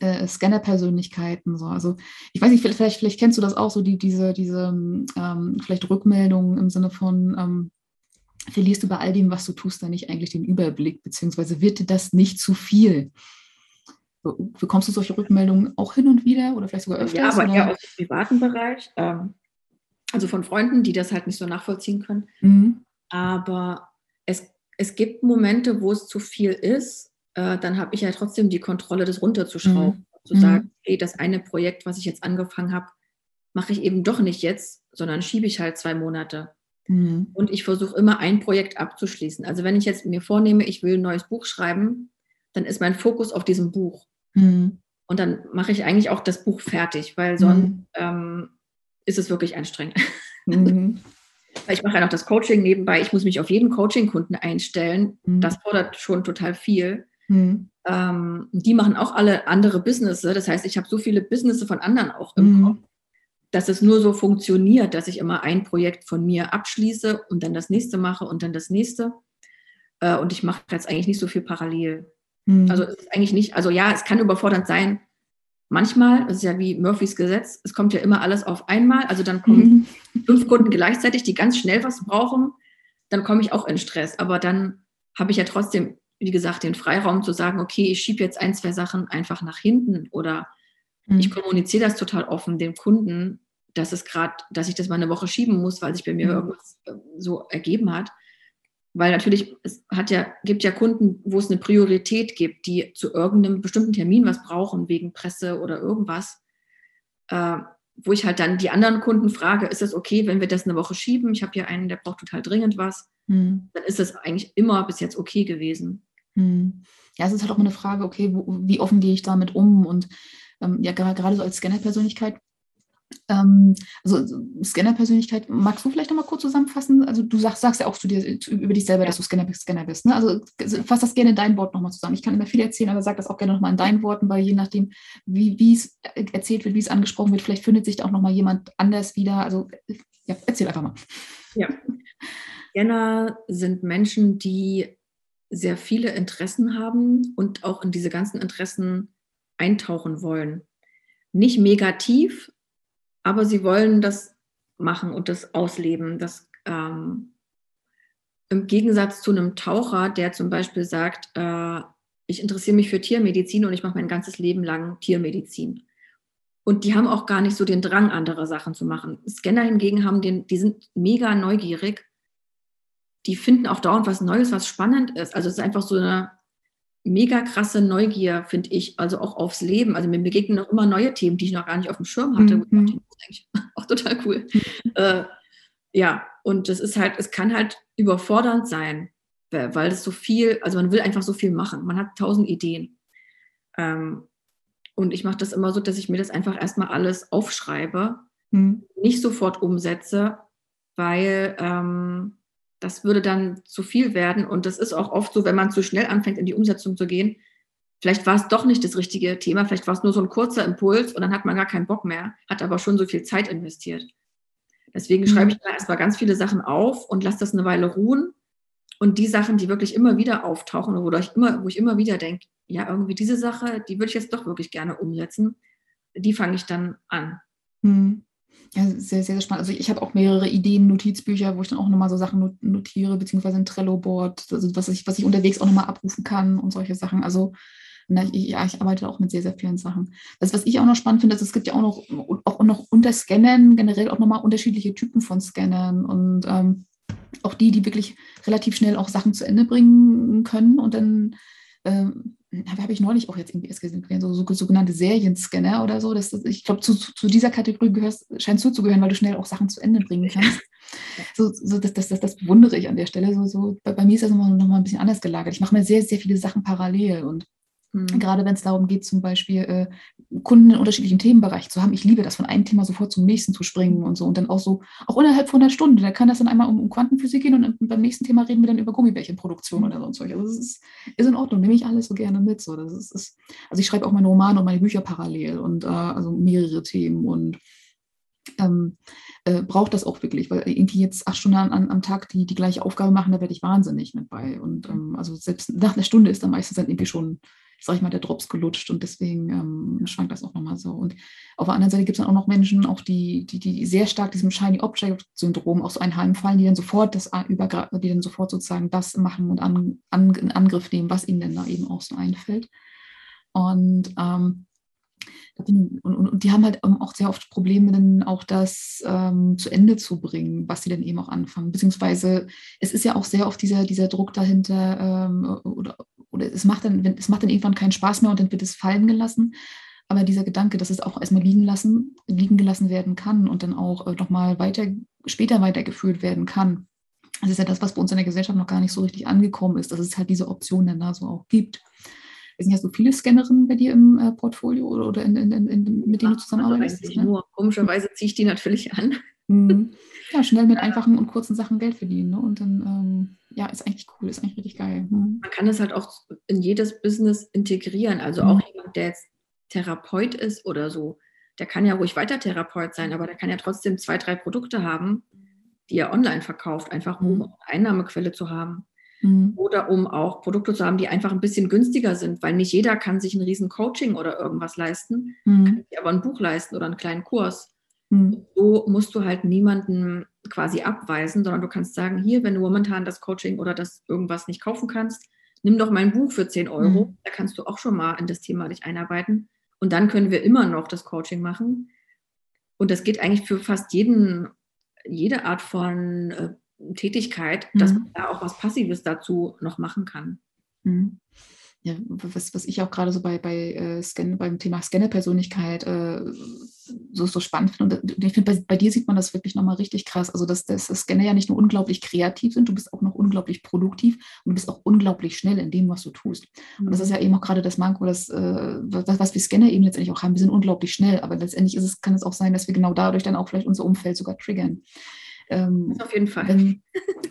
äh, Scanner-Persönlichkeiten. So. Also ich weiß nicht, vielleicht, vielleicht kennst du das auch, so die, diese, diese ähm, vielleicht Rückmeldungen im Sinne von, ähm, verlierst du bei all dem, was du tust, dann nicht eigentlich den Überblick, beziehungsweise wird dir das nicht zu viel? Bekommst du solche Rückmeldungen auch hin und wieder oder vielleicht sogar öfter? Ja, aber oder? eher aus dem privaten Bereich. Ähm, also von Freunden, die das halt nicht so nachvollziehen können. Mhm. Aber es, es gibt Momente, wo es zu viel ist äh, dann habe ich ja trotzdem die Kontrolle, das runterzuschrauben. Mhm. Zu sagen, okay, das eine Projekt, was ich jetzt angefangen habe, mache ich eben doch nicht jetzt, sondern schiebe ich halt zwei Monate. Mhm. Und ich versuche immer ein Projekt abzuschließen. Also wenn ich jetzt mir vornehme, ich will ein neues Buch schreiben, dann ist mein Fokus auf diesem Buch. Mhm. Und dann mache ich eigentlich auch das Buch fertig, weil sonst mhm. ähm, ist es wirklich anstrengend. Mhm. ich mache ja noch das Coaching nebenbei. Ich muss mich auf jeden Coaching-Kunden einstellen. Mhm. Das fordert schon total viel. Mhm. Ähm, die machen auch alle andere Business. Das heißt, ich habe so viele Business von anderen auch im mhm. Kopf, dass es nur so funktioniert, dass ich immer ein Projekt von mir abschließe und dann das nächste mache und dann das nächste. Äh, und ich mache jetzt eigentlich nicht so viel parallel. Mhm. Also es ist eigentlich nicht, also ja, es kann überfordernd sein. Manchmal, das ist ja wie Murphys Gesetz, es kommt ja immer alles auf einmal. Also dann kommen mhm. fünf Kunden gleichzeitig, die ganz schnell was brauchen. Dann komme ich auch in Stress. Aber dann habe ich ja trotzdem wie gesagt, den Freiraum zu sagen, okay, ich schiebe jetzt ein, zwei Sachen einfach nach hinten oder mhm. ich kommuniziere das total offen dem Kunden, dass es gerade, dass ich das mal eine Woche schieben muss, weil sich bei mir mhm. irgendwas äh, so ergeben hat. Weil natürlich, es hat ja, gibt ja Kunden, wo es eine Priorität gibt, die zu irgendeinem bestimmten Termin was brauchen, wegen Presse oder irgendwas. Äh, wo ich halt dann die anderen Kunden frage, ist es okay, wenn wir das eine Woche schieben? Ich habe hier einen, der braucht total dringend was. Mhm. Dann ist das eigentlich immer bis jetzt okay gewesen. Hm. Ja, es ist halt auch mal eine Frage, okay, wo, wie offen gehe ich damit um? Und ähm, ja, gerade so als Scanner-Persönlichkeit, ähm, also Scanner-Persönlichkeit, magst du vielleicht nochmal kurz zusammenfassen? Also du sagst, sagst ja auch zu dir, zu, über dich selber, dass du Scanner, Scanner bist. Ne? Also fass das gerne in dein Wort nochmal zusammen. Ich kann immer viel erzählen, aber sag das auch gerne nochmal in deinen Worten, weil je nachdem, wie es erzählt wird, wie es angesprochen wird, vielleicht findet sich da auch nochmal jemand anders wieder. Also ja, erzähl einfach mal. Ja. Scanner sind Menschen, die sehr viele Interessen haben und auch in diese ganzen Interessen eintauchen wollen. Nicht negativ, aber sie wollen das machen und das ausleben. Das, ähm, Im Gegensatz zu einem Taucher, der zum Beispiel sagt, äh, ich interessiere mich für Tiermedizin und ich mache mein ganzes Leben lang Tiermedizin. Und die haben auch gar nicht so den Drang, andere Sachen zu machen. Scanner hingegen haben den, die sind mega neugierig die finden auch dauernd was Neues, was spannend ist. Also es ist einfach so eine mega krasse Neugier, finde ich, also auch aufs Leben. Also mir begegnen noch immer neue Themen, die ich noch gar nicht auf dem Schirm hatte. Mhm. Das ist eigentlich auch total cool. Äh, ja, und das ist halt, es kann halt überfordernd sein, weil es so viel, also man will einfach so viel machen. Man hat tausend Ideen. Ähm, und ich mache das immer so, dass ich mir das einfach erstmal alles aufschreibe, mhm. nicht sofort umsetze, weil ähm, das würde dann zu viel werden. Und das ist auch oft so, wenn man zu schnell anfängt, in die Umsetzung zu gehen, vielleicht war es doch nicht das richtige Thema, vielleicht war es nur so ein kurzer Impuls und dann hat man gar keinen Bock mehr, hat aber schon so viel Zeit investiert. Deswegen mhm. schreibe ich da erstmal ganz viele Sachen auf und lasse das eine Weile ruhen. Und die Sachen, die wirklich immer wieder auftauchen oder wo ich immer, wo ich immer wieder denke, ja, irgendwie diese Sache, die würde ich jetzt doch wirklich gerne umsetzen, die fange ich dann an. Mhm. Ja, sehr, sehr spannend. Also ich habe auch mehrere Ideen, Notizbücher, wo ich dann auch nochmal so Sachen notiere, beziehungsweise ein Trello-Board, also was ich, was ich unterwegs auch nochmal abrufen kann und solche Sachen. Also ich, ja, ich arbeite auch mit sehr, sehr vielen Sachen. Das, was ich auch noch spannend finde, ist, es gibt ja auch noch, auch noch unter Scannern generell auch nochmal unterschiedliche Typen von Scannern und ähm, auch die, die wirklich relativ schnell auch Sachen zu Ende bringen können und dann ähm, habe ich neulich auch jetzt irgendwie erst gesehen, so, so sogenannte Serienscanner oder so. Das, ich glaube, zu, zu, dieser Kategorie gehörst, scheint zuzugehören, weil du schnell auch Sachen zu Ende bringen kannst. So, so das, das, das, das bewundere ich an der Stelle. So, so, bei, bei mir ist das nochmal noch mal ein bisschen anders gelagert. Ich mache mir sehr, sehr viele Sachen parallel und Mhm. Gerade wenn es darum geht, zum Beispiel äh, Kunden in unterschiedlichen Themenbereichen zu haben. Ich liebe das, von einem Thema sofort zum nächsten zu springen und so. Und dann auch so, auch innerhalb von einer Stunde. Da kann das dann einmal um, um Quantenphysik gehen und beim nächsten Thema reden wir dann über Gummibärchenproduktion oder sonst was. Also das ist, ist in Ordnung, nehme ich alles so gerne mit. So. Das ist, ist, also ich schreibe auch meine Romane und meine Bücher parallel und äh, also mehrere Themen und ähm, äh, braucht das auch wirklich, weil irgendwie jetzt acht Stunden an, am Tag die, die gleiche Aufgabe machen, da werde ich wahnsinnig mit bei. Und ähm, also selbst nach einer Stunde ist dann meistens dann irgendwie schon sag ich mal, der Drops gelutscht und deswegen ähm, schwankt das auch nochmal so. Und auf der anderen Seite gibt es dann auch noch Menschen, auch die, die, die sehr stark diesem Shiny Object Syndrom auch so einheimfallen, die dann sofort das die dann sofort sozusagen das machen und an, an, in Angriff nehmen, was ihnen denn da eben auch so einfällt. Und ähm, und, und, und, die haben halt auch sehr oft Probleme, dann auch das ähm, zu Ende zu bringen, was sie dann eben auch anfangen. Beziehungsweise es ist ja auch sehr oft dieser, dieser Druck dahinter, ähm, oder, oder es macht, dann, es macht dann irgendwann keinen Spaß mehr und dann wird es fallen gelassen. Aber dieser Gedanke, dass es auch erstmal liegen lassen, liegen gelassen werden kann und dann auch äh, nochmal weiter, später weitergeführt werden kann. Das ist ja das, was bei uns in der Gesellschaft noch gar nicht so richtig angekommen ist, dass es halt diese Option dann da so auch gibt. Wissen hast du viele Scannerinnen bei dir im äh, Portfolio oder, oder in, in, in, mit denen du zusammenarbeitest? Also ne? Nur. Komischerweise ziehe ich die natürlich an. Mhm. Ja, schnell mit einfachen und kurzen Sachen Geld verdienen. Ne? Und dann, ähm, ja, ist eigentlich cool, ist eigentlich richtig geil. Mhm. Man kann es halt auch in jedes Business integrieren. Also mhm. auch jemand, der jetzt Therapeut ist oder so, der kann ja ruhig weiter Therapeut sein, aber der kann ja trotzdem zwei, drei Produkte haben, die er online verkauft, einfach um eine Einnahmequelle zu haben. Mhm. Oder um auch Produkte zu haben, die einfach ein bisschen günstiger sind, weil nicht jeder kann sich ein riesen Coaching oder irgendwas leisten, mhm. kann sich aber ein Buch leisten oder einen kleinen Kurs. Mhm. So musst du halt niemanden quasi abweisen, sondern du kannst sagen, hier, wenn du momentan das Coaching oder das irgendwas nicht kaufen kannst, nimm doch mein Buch für 10 Euro, mhm. da kannst du auch schon mal in das Thema dich einarbeiten. Und dann können wir immer noch das Coaching machen. Und das geht eigentlich für fast jeden, jede Art von Tätigkeit, mhm. dass man da auch was Passives dazu noch machen kann. Mhm. Ja, was, was ich auch gerade so bei, bei äh, Scan, beim Thema Scanner-Persönlichkeit äh, so, so spannend finde. Und ich finde, bei, bei, dir sieht man das wirklich nochmal richtig krass. Also, dass, dass Scanner ja nicht nur unglaublich kreativ sind, du bist auch noch unglaublich produktiv und du bist auch unglaublich schnell in dem, was du tust. Mhm. Und das ist ja eben auch gerade das Manko, das, äh, was, was wir Scanner eben letztendlich auch haben. Wir sind unglaublich schnell, aber letztendlich ist es, kann es auch sein, dass wir genau dadurch dann auch vielleicht unser Umfeld sogar triggern. Ähm, auf jeden Fall.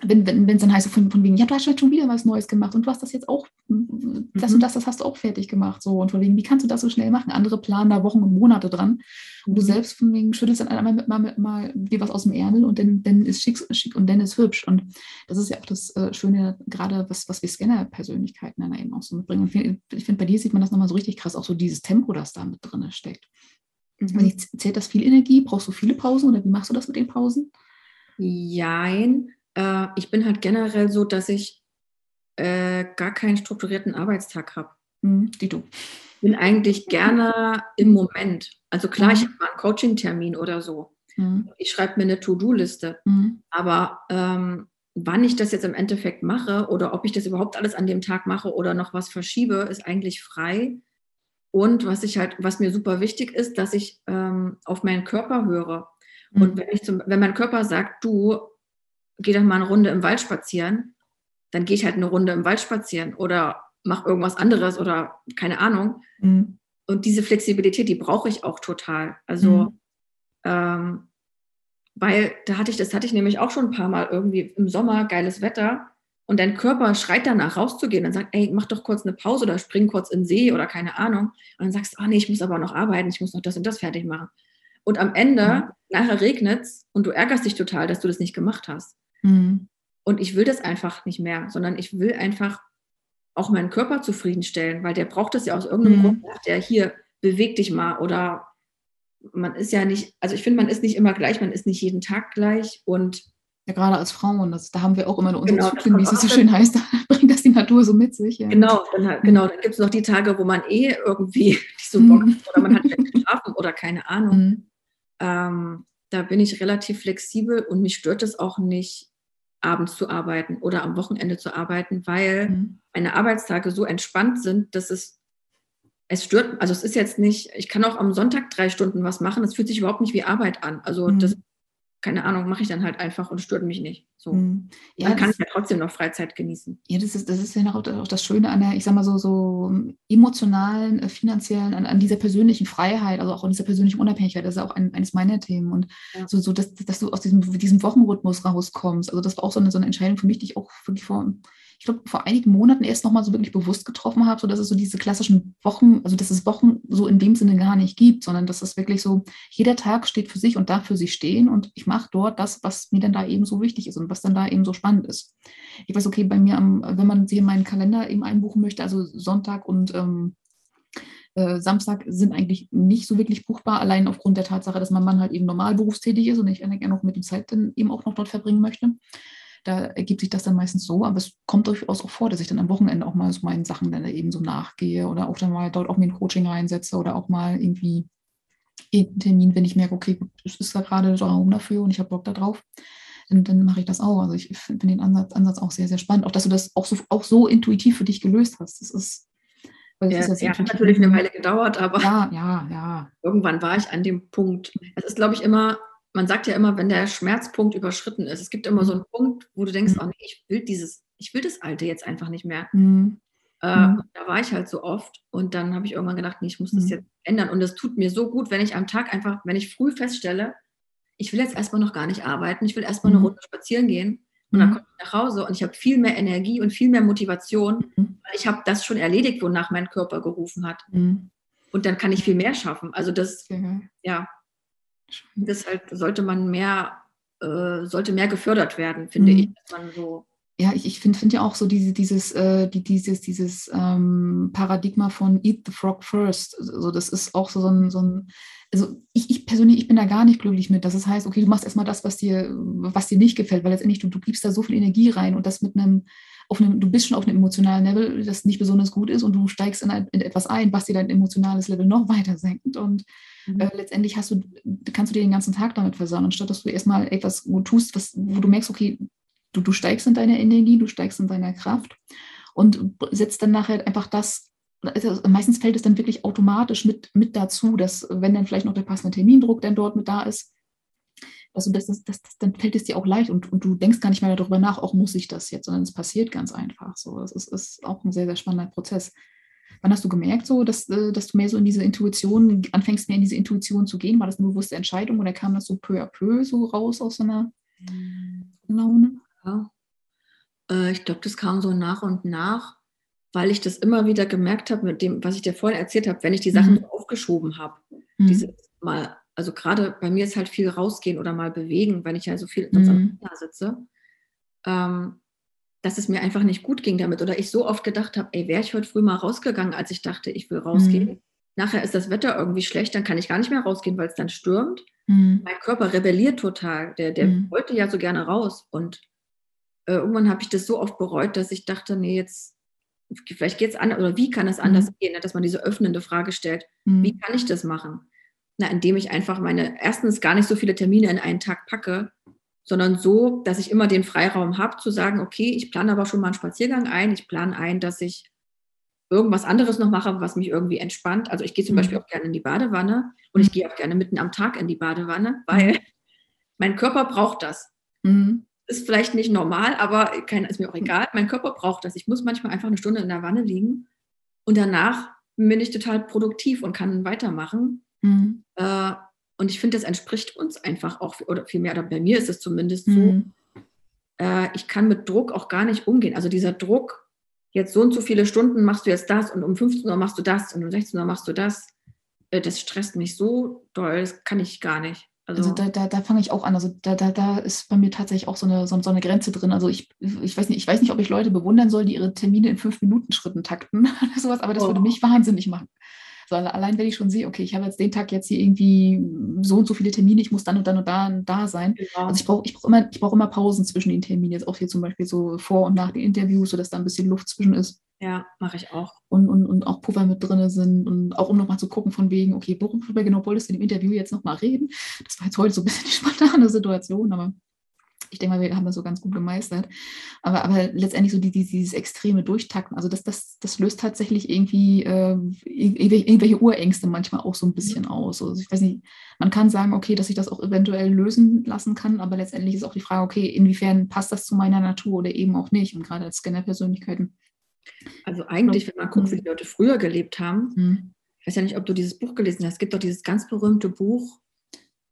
Wenn wenn wenn es dann heißt, von, von wegen, ja, du hast schon wieder was Neues gemacht und du hast das jetzt auch, das mhm. und das, das hast du auch fertig gemacht. So, und von wegen, wie kannst du das so schnell machen? Andere planen da Wochen und Monate dran. Und du mhm. selbst von wegen schüttelst dann einmal mit, mal, mit, mal dir was aus dem Ärmel und dann, dann ist schick, schick und dann ist hübsch. Und das ist ja auch das äh, Schöne, gerade was, was wir Scanner-Persönlichkeiten dann eben auch so mitbringen. Und ich finde, bei dir sieht man das nochmal so richtig krass, auch so dieses Tempo, das da mit drin steckt. Mhm. Also, zählt das viel Energie? Brauchst du viele Pausen oder wie machst du das mit den Pausen? Jein. Äh, ich bin halt generell so, dass ich äh, gar keinen strukturierten Arbeitstag habe. Mhm, die du. Bin eigentlich gerne im Moment. Also klar, mhm. ich habe mal einen Coaching-Termin oder so. Mhm. Ich schreibe mir eine To-Do-Liste. Mhm. Aber ähm, wann ich das jetzt im Endeffekt mache oder ob ich das überhaupt alles an dem Tag mache oder noch was verschiebe, ist eigentlich frei. Und was ich halt, was mir super wichtig ist, dass ich ähm, auf meinen Körper höre. Und mhm. wenn, ich zum, wenn mein Körper sagt, du, geh doch mal eine Runde im Wald spazieren, dann gehe ich halt eine Runde im Wald spazieren oder mach irgendwas anderes oder keine Ahnung. Mhm. Und diese Flexibilität, die brauche ich auch total. Also, mhm. ähm, weil da hatte ich, das hatte ich nämlich auch schon ein paar Mal irgendwie im Sommer, geiles Wetter. und dein Körper schreit danach rauszugehen und sagt, ey, mach doch kurz eine Pause oder spring kurz in den See oder keine Ahnung. Und dann sagst du, oh nee, ich muss aber noch arbeiten, ich muss noch das und das fertig machen. Und am Ende, mhm. nachher regnet es und du ärgerst dich total, dass du das nicht gemacht hast. Mhm. Und ich will das einfach nicht mehr, sondern ich will einfach auch meinen Körper zufriedenstellen, weil der braucht das ja aus irgendeinem mhm. Grund, der hier beweg dich mal oder man ist ja nicht, also ich finde, man ist nicht immer gleich, man ist nicht jeden Tag gleich und ja, gerade als Frauen, das, da haben wir auch immer nur unsere genau, Zyklen, wie es so schön heißt, da bringt das die Natur so mit sich. Ja. Genau, dann, genau, dann gibt es noch die Tage, wo man eh irgendwie nicht so Bock hat oder man hat schlecht geschlafen oder keine Ahnung. Ähm, da bin ich relativ flexibel und mich stört es auch nicht, abends zu arbeiten oder am Wochenende zu arbeiten, weil mhm. meine Arbeitstage so entspannt sind, dass es es stört, also es ist jetzt nicht, ich kann auch am Sonntag drei Stunden was machen, es fühlt sich überhaupt nicht wie Arbeit an. Also mhm. das keine Ahnung, mache ich dann halt einfach und stört mich nicht. So. Mhm. Ja, dann kann ich ja trotzdem noch Freizeit genießen. Ja, das ist, das ist ja auch, auch das Schöne an der, ich sag mal so, so emotionalen, äh, finanziellen, an, an, dieser persönlichen Freiheit, also auch an dieser persönlichen Unabhängigkeit, das ist auch ein, eines meiner Themen. Und ja. so, so dass, dass du aus diesem, diesem Wochenrhythmus rauskommst. Also das war auch so eine, so eine Entscheidung für mich, die ich auch wirklich vor ich glaube, vor einigen Monaten erst nochmal so wirklich bewusst getroffen habe, so dass es so diese klassischen Wochen, also dass es Wochen so in dem Sinne gar nicht gibt, sondern dass es wirklich so, jeder Tag steht für sich und darf für sich stehen und ich mache dort das, was mir dann da eben so wichtig ist und was dann da eben so spannend ist. Ich weiß, okay, bei mir, am, wenn man sich in meinen Kalender eben einbuchen möchte, also Sonntag und ähm, äh, Samstag sind eigentlich nicht so wirklich buchbar, allein aufgrund der Tatsache, dass mein Mann halt eben normal berufstätig ist und ich gerne noch mit dem Zeit dann eben auch noch dort verbringen möchte. Da ergibt sich das dann meistens so, aber es kommt durchaus auch vor, dass ich dann am Wochenende auch mal so meinen Sachen dann eben so nachgehe oder auch dann mal dort auch mir ein Coaching reinsetze oder auch mal irgendwie einen Termin, wenn ich merke, okay, es ist da gerade der Raum dafür und ich habe Bock da drauf, dann, dann mache ich das auch. Also ich finde den Ansatz, Ansatz auch sehr, sehr spannend. Auch, dass du das auch so, auch so intuitiv für dich gelöst hast. Das ist, weil ja, ja hat natürlich eine Weile gedauert, aber ja, ja, ja. irgendwann war ich an dem Punkt. Es ist, glaube ich, immer man sagt ja immer, wenn der Schmerzpunkt überschritten ist, es gibt immer so einen Punkt, wo du denkst, mhm. oh nee, ich will dieses, ich will das Alte jetzt einfach nicht mehr. Mhm. Äh, mhm. Da war ich halt so oft und dann habe ich irgendwann gedacht, nee, ich muss das mhm. jetzt ändern. Und es tut mir so gut, wenn ich am Tag einfach, wenn ich früh feststelle, ich will jetzt erstmal noch gar nicht arbeiten, ich will erstmal eine mhm. Runde spazieren gehen. Und dann komme ich nach Hause und ich habe viel mehr Energie und viel mehr Motivation, weil ich habe das schon erledigt, wonach mein Körper gerufen hat. Und dann kann ich viel mehr schaffen. Also das, ja, Deshalb sollte man mehr, äh, sollte mehr gefördert werden, finde mhm. ich, dass man so ja, ich, ich finde find ja auch so diese, dieses, äh, die, dieses, dieses ähm, Paradigma von Eat the Frog First. Also das ist auch so, so ein, so ein also ich, ich persönlich, ich bin da gar nicht glücklich mit. Dass es heißt, okay, du machst erstmal das, was dir, was dir nicht gefällt, weil letztendlich du, du gibst da so viel Energie rein und das mit einem, auf einem, du bist schon auf einem emotionalen Level, das nicht besonders gut ist und du steigst in, ein, in etwas ein, was dir dein emotionales Level noch weiter senkt. Und Mhm. Äh, letztendlich hast du, kannst du dir den ganzen Tag damit versauen, anstatt dass du erstmal etwas tust, was, wo du merkst, okay, du, du steigst in deiner Energie, du steigst in deiner Kraft und setzt dann nachher einfach das, also meistens fällt es dann wirklich automatisch mit, mit dazu, dass wenn dann vielleicht noch der passende Termindruck dann dort mit da ist, du das, das, das, dann fällt es dir auch leicht und, und du denkst gar nicht mehr darüber nach, auch muss ich das jetzt, sondern es passiert ganz einfach. So, das ist, ist auch ein sehr, sehr spannender Prozess. Wann hast du gemerkt, so, dass, äh, dass du mehr so in diese Intuition, anfängst mehr in diese Intuition zu gehen? War das eine bewusste Entscheidung oder kam das so peu à peu so raus aus so einer Laune? Ja. Äh, ich glaube, das kam so nach und nach, weil ich das immer wieder gemerkt habe, mit dem, was ich dir vorhin erzählt habe, wenn ich die Sachen mhm. so aufgeschoben habe. Mhm. Dieses mal, also gerade bei mir ist halt viel rausgehen oder mal bewegen, weil ich ja so viel sonst mhm. am sitze. Ähm, dass es mir einfach nicht gut ging damit oder ich so oft gedacht habe, ey, wäre ich heute früh mal rausgegangen, als ich dachte, ich will rausgehen. Mhm. Nachher ist das Wetter irgendwie schlecht, dann kann ich gar nicht mehr rausgehen, weil es dann stürmt. Mhm. Mein Körper rebelliert total. Der, der mhm. wollte ja so gerne raus. Und äh, irgendwann habe ich das so oft bereut, dass ich dachte, nee, jetzt, vielleicht geht es anders, oder wie kann es anders mhm. gehen, ne? dass man diese öffnende Frage stellt, mhm. wie kann ich das machen? Na, indem ich einfach meine, erstens gar nicht so viele Termine in einen Tag packe, sondern so, dass ich immer den Freiraum habe zu sagen, okay, ich plane aber schon mal einen Spaziergang ein, ich plane ein, dass ich irgendwas anderes noch mache, was mich irgendwie entspannt. Also ich gehe zum mhm. Beispiel auch gerne in die Badewanne und ich mhm. gehe auch gerne mitten am Tag in die Badewanne, weil mhm. mein Körper braucht das. Mhm. Ist vielleicht nicht normal, aber kein, ist mir auch egal. Mein Körper braucht das. Ich muss manchmal einfach eine Stunde in der Wanne liegen und danach bin ich total produktiv und kann weitermachen. Mhm. Äh, und ich finde, das entspricht uns einfach auch, oder vielmehr, oder bei mir ist es zumindest so. Mhm. äh, ich kann mit Druck auch gar nicht umgehen. Also dieser Druck, jetzt so und so viele Stunden machst du jetzt das und um 15 Uhr machst du das und um 16 Uhr machst du das, äh, das stresst mich so doll, das kann ich gar nicht. Also, also da, da, da fange ich auch an. Also da, da, da ist bei mir tatsächlich auch so eine, so, so, eine Grenze drin. Also ich, ich, weiß nicht, ich weiß nicht, ob ich Leute bewundern soll, die ihre Termine in fünf Minuten Schritten takten oder sowas, aber das oh. würde mich wahnsinnig machen. Sondern allein, wenn ich schon sehe, okay, ich habe jetzt den Tag jetzt hier irgendwie so und so viele Termine, ich muss dann und dann und da und da sein. Ja. Also ich brauche ich brauch immer, brauch immer Pausen zwischen den Terminen. Jetzt auch hier zum Beispiel so vor und nach den Interviews, sodass da ein bisschen Luft zwischen ist. Ja, mache ich auch. Und, und, und auch Puffer mit drin sind und auch um nochmal zu gucken von wegen, okay, worüber genau wolltest du in dem Interview jetzt nochmal reden? Das war jetzt heute so ein bisschen die spontane Situation, aber ich denke mal, wir haben das so ganz gut gemeistert. Aber, aber letztendlich so die, die, dieses extreme Durchtakten, also das, das, das löst tatsächlich irgendwie äh, irgendwelche Urängste manchmal auch so ein bisschen mhm. aus. Also ich weiß nicht, man kann sagen, okay, dass ich das auch eventuell lösen lassen kann, aber letztendlich ist auch die Frage, okay, inwiefern passt das zu meiner Natur oder eben auch nicht. Und gerade als Scanner-Persönlichkeiten. Also eigentlich, wenn man guckt, wie die Leute früher gelebt haben, mhm. ich weiß ja nicht, ob du dieses Buch gelesen hast, es gibt doch dieses ganz berühmte Buch,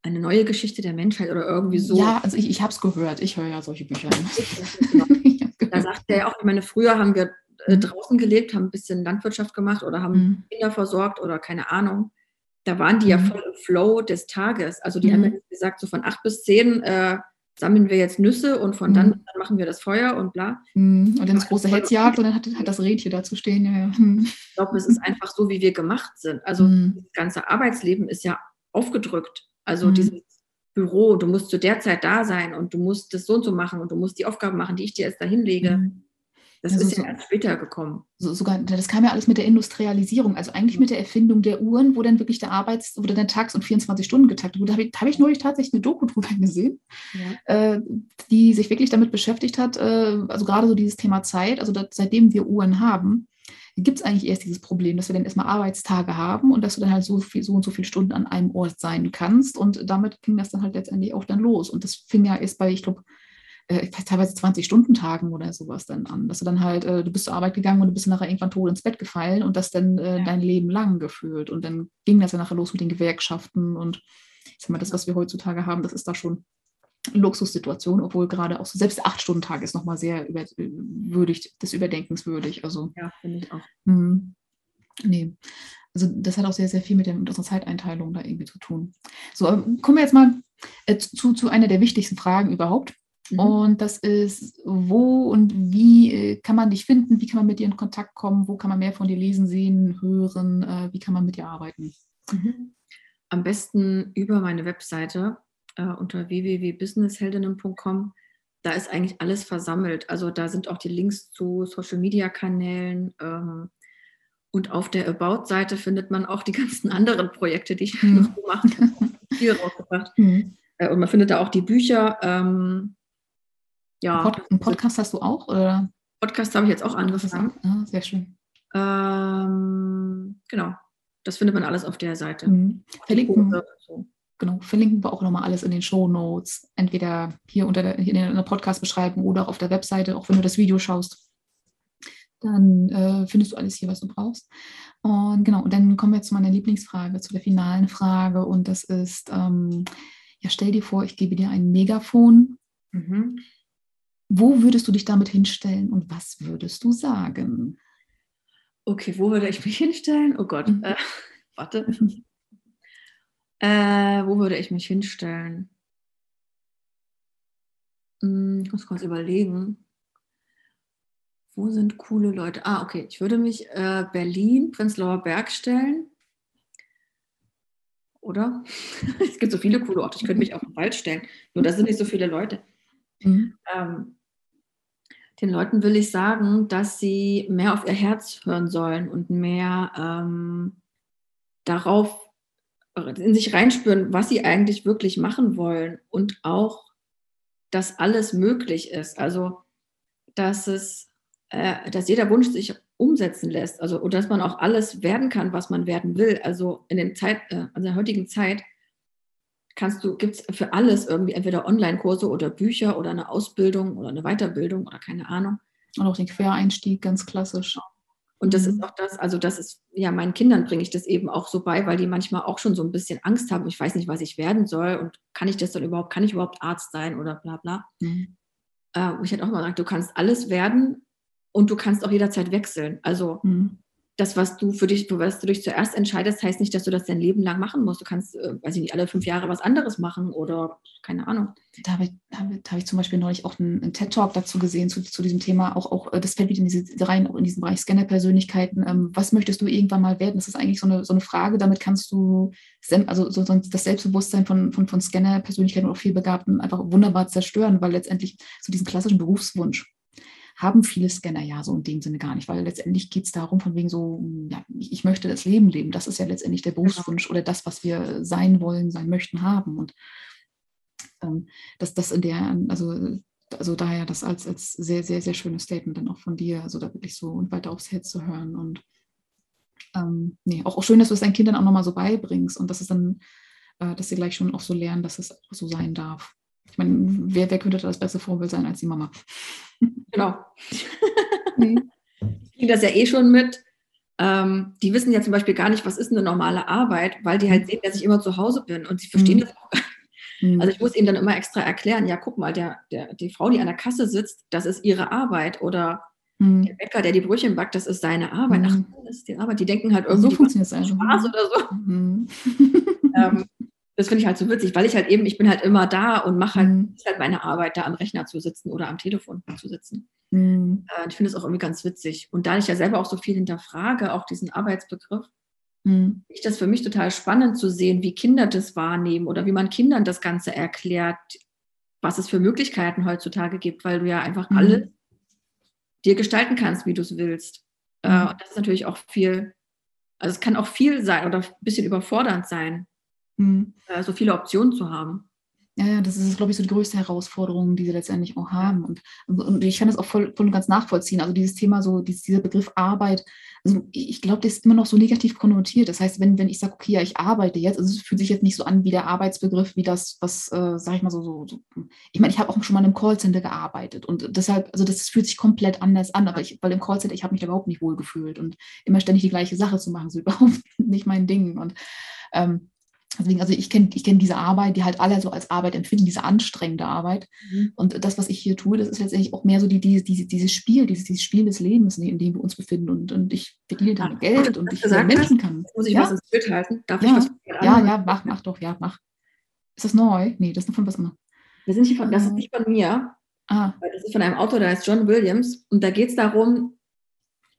eine neue Geschichte der Menschheit oder irgendwie so. Ja, also ich, ich habe es gehört. Ich höre ja solche Bücher. da sagt er ja auch, ich meine, früher haben wir äh, mhm. draußen gelebt, haben ein bisschen Landwirtschaft gemacht oder haben mhm. Kinder versorgt oder keine Ahnung. Da waren die ja mhm. voll im Flow des Tages. Also die mhm. haben ja gesagt, so von acht bis zehn äh, sammeln wir jetzt Nüsse und von dann, mhm. dann, machen wir das Feuer und bla. Mhm. Und dann das große Hetzjagd und dann hat, hat das Rädchen dazu stehen. Ja, ja. Ich glaube, es ist einfach so, wie wir gemacht sind. Also das ganze Arbeitsleben ist ja aufgedrückt. Also mhm. dieses Büro, du musst zu der Zeit da sein und du musst das so und so machen und du musst die Aufgaben machen, die ich dir jetzt da hinlege. Mhm. Das also ist ja so, erst später gekommen. So, sogar, das kam ja alles mit der Industrialisierung, also eigentlich mit der Erfindung der Uhren, wo dann wirklich der Arbeits- oder der Tags- und 24 Stunden getaktet wurde. Da habe ich, hab ich neulich tatsächlich eine Doku drüber gesehen, ja. äh, die sich wirklich damit beschäftigt hat, äh, also gerade so dieses Thema Zeit, also das, seitdem wir Uhren haben, gibt es eigentlich erst dieses Problem, dass wir dann erstmal Arbeitstage haben und dass du dann halt so viel, so und so viele Stunden an einem Ort sein kannst. Und damit ging das dann halt letztendlich auch dann los. Und das fing ja erst bei, ich glaube, äh, teilweise 20-Stunden-Tagen oder sowas dann an. Dass du dann halt, äh, du bist zur Arbeit gegangen und du bist nachher irgendwann tot ins Bett gefallen und das dann äh, ja. dein Leben lang geführt. Und dann ging das ja nachher los mit den Gewerkschaften und ich sag mal, das, was wir heutzutage haben, das ist da schon Luxussituation, obwohl gerade auch so, selbst acht Stunden Tag ist nochmal sehr über, würdig, des Überdenkens würdig. Also, ja, finde ich auch. Mh, nee. Also das hat auch sehr, sehr viel mit, der, mit unserer Zeiteinteilung da irgendwie zu tun. So, kommen wir jetzt mal äh, zu, zu einer der wichtigsten Fragen überhaupt. Mhm. Und das ist, wo und wie äh, kann man dich finden? Wie kann man mit dir in Kontakt kommen? Wo kann man mehr von dir lesen, sehen, hören? Äh, wie kann man mit dir arbeiten? Mhm. Am besten über meine Webseite äh, unter www.businessheldinnen.com. Da ist eigentlich alles versammelt. Also da sind auch die Links zu Social-Media-Kanälen. Ähm, und auf der About-Seite findet man auch die ganzen anderen Projekte, die ich mhm. noch gemacht habe. Viel rausgebracht. Mhm. Äh, und man findet da auch die Bücher. Ähm, ja. Pod einen Podcast hast du auch? Oder? Podcast habe ich jetzt auch angefangen. Ah, sehr schön. Ähm, genau. Das findet man alles auf der Seite. Mhm. Verlinken, so genau, verlinken wir auch nochmal alles in den Show Notes, entweder hier unter der, in der Podcast-Beschreibung oder auch auf der Webseite, auch wenn du das Video schaust. Dann äh, findest du alles hier, was du brauchst. Und genau, und dann kommen wir zu meiner Lieblingsfrage, zu der finalen Frage. Und das ist, ähm, ja, stell dir vor, ich gebe dir ein Megafon. Mhm. Wo würdest du dich damit hinstellen und was würdest du sagen? Okay, wo würde ich mich hinstellen? Oh Gott, mhm. äh, warte. Äh, wo würde ich mich hinstellen? Hm, ich muss kurz überlegen. Wo sind coole Leute? Ah, okay. Ich würde mich äh, Berlin, Prenzlauer Berg stellen. Oder? es gibt so viele coole Orte. Ich könnte mich auf den Wald stellen. Nur da sind nicht so viele Leute. Mhm. Ähm, den Leuten will ich sagen, dass sie mehr auf ihr Herz hören sollen und mehr ähm, darauf in sich reinspüren, was sie eigentlich wirklich machen wollen und auch, dass alles möglich ist. Also, dass es, äh, dass jeder Wunsch sich umsetzen lässt. Also, und dass man auch alles werden kann, was man werden will. Also in den Zeit, äh, in der heutigen Zeit kannst du, gibt es für alles irgendwie entweder Online-Kurse oder Bücher oder eine Ausbildung oder eine Weiterbildung oder keine Ahnung. Und auch den Quereinstieg, ganz klassisch. Und das ist mhm. auch das, also das ist, ja, meinen Kindern bringe ich das eben auch so bei, weil die manchmal auch schon so ein bisschen Angst haben, ich weiß nicht, was ich werden soll und kann ich das dann überhaupt, kann ich überhaupt Arzt sein oder bla bla. Mhm. äh, ich halt auch mal sage, du kannst alles werden und du kannst auch jederzeit wechseln. Also mhm das, was du für dich, was du dich zuerst entscheidest, heißt nicht, dass du das dein Leben lang machen musst. Du kannst, äh, weiß ich nicht, alle fünf Jahre was anderes machen oder keine Ahnung. Da habe ich, hab, hab ich zum Beispiel neulich auch einen, einen TED-Talk dazu gesehen, zu, zu diesem Thema. Auch, auch, äh, das fällt wieder in diese rein, auch in diesen Bereich Scanner-Persönlichkeiten. Ähm, was möchtest du irgendwann mal werden? Das ist eigentlich so eine, so eine Frage. Damit kannst du, also so, so das Selbstbewusstsein von, von, von Scanner-Persönlichkeiten und auch vielbegabten einfach wunderbar zerstören, weil letztendlich so diesen klassischen Berufswunsch haben viele Scanner ja so in dem Sinne gar nicht, weil letztendlich geht es darum, von wegen so, ja, ich möchte das Leben leben. Das ist ja letztendlich der genau. Berufswunsch oder das, was wir sein wollen, sein möchten, haben. Und ähm, dass das in der, also also daher das als, als sehr, sehr, sehr schönes Statement dann auch von dir, also da wirklich so und weiter aufs Herz zu hören. Und ähm, nee, auch, auch schön, dass du es deinen Kindern auch nochmal so beibringst und dass es dann, äh, dass sie gleich schon auch so lernen, dass es auch so sein darf. Ich meine, wer, wer könnte das beste Vorbild sein als die Mama? Genau. Mhm. Ich kriege das ja eh schon mit. Ähm, die wissen ja zum Beispiel gar nicht, was ist eine normale Arbeit, weil die halt mhm. sehen, dass ich immer zu Hause bin und sie verstehen mhm. das auch gar nicht. Mhm. Also ich muss ihnen dann immer extra erklären, ja, guck mal, der, der, die Frau, die an der Kasse sitzt, das ist ihre Arbeit. Oder mhm. der Bäcker, der die Brötchen backt, das ist seine Arbeit. Ach, mhm. das ist die Arbeit. Die denken halt irgendwie, so funktioniert es. Spaß oder so. ähm, das finde ich halt so witzig, weil ich halt eben, ich bin halt immer da und mache halt, mhm. halt meine Arbeit, da am Rechner zu sitzen oder am Telefon zu sitzen. Mhm. Äh, ich finde es auch irgendwie ganz witzig. Und da ich ja selber auch so viel hinterfrage, auch diesen Arbeitsbegriff, mhm. ich das für mich total spannend zu sehen, wie Kinder das wahrnehmen oder wie man Kindern das Ganze erklärt, was es für Möglichkeiten heutzutage gibt, weil du ja einfach mhm. alles dir gestalten kannst, wie du es willst. Äh, mhm. und das ist natürlich auch viel, also es kann auch viel sein oder ein bisschen überfordernd sein mhm. so viele Optionen zu haben. Ja, das ist, glaube ich, so die größte Herausforderung, die sie letztendlich auch haben. Und, und ich kann das auch voll, voll und ganz nachvollziehen. Also dieses Thema, so dieses, dieser Begriff Arbeit, also ich glaube, der ist immer noch so negativ konnotiert. Das heißt, wenn, wenn ich sage, okay, ja, ich arbeite jetzt, also es fühlt sich jetzt nicht so an wie der Arbeitsbegriff, wie das, was, äh, sage ich mal so, so, so, ich meine, ich habe auch schon mal in einem Callcenter gearbeitet und deshalb, also das fühlt sich komplett anders an, aber ich, weil im Callcenter, ich habe mich da überhaupt nicht wohl gefühlt und immer ständig die gleiche Sache zu machen, so überhaupt nicht mein Ding. Und ähm, Deswegen, also ich kenne ich kenn diese Arbeit, die halt alle so als Arbeit empfinden, diese anstrengende Arbeit. Mhm. Und das, was ich hier tue, das ist letztendlich auch mehr so die, die, diese, dieses Spiel, dieses, dieses Spiel des Lebens, in dem wir uns befinden. Und, und ich verdiene damit ja, Geld und ich Menschen kann. Muss ich ja? was ins Bild halten? Darf ja. ich was Ja, ja, mach, mach doch, ja, mach. Ist das neu? Nee, das ist noch von was immer. Das, sind von, das ist nicht von mir. Ah. Das ist von einem Autor, der heißt John Williams. Und da geht es darum,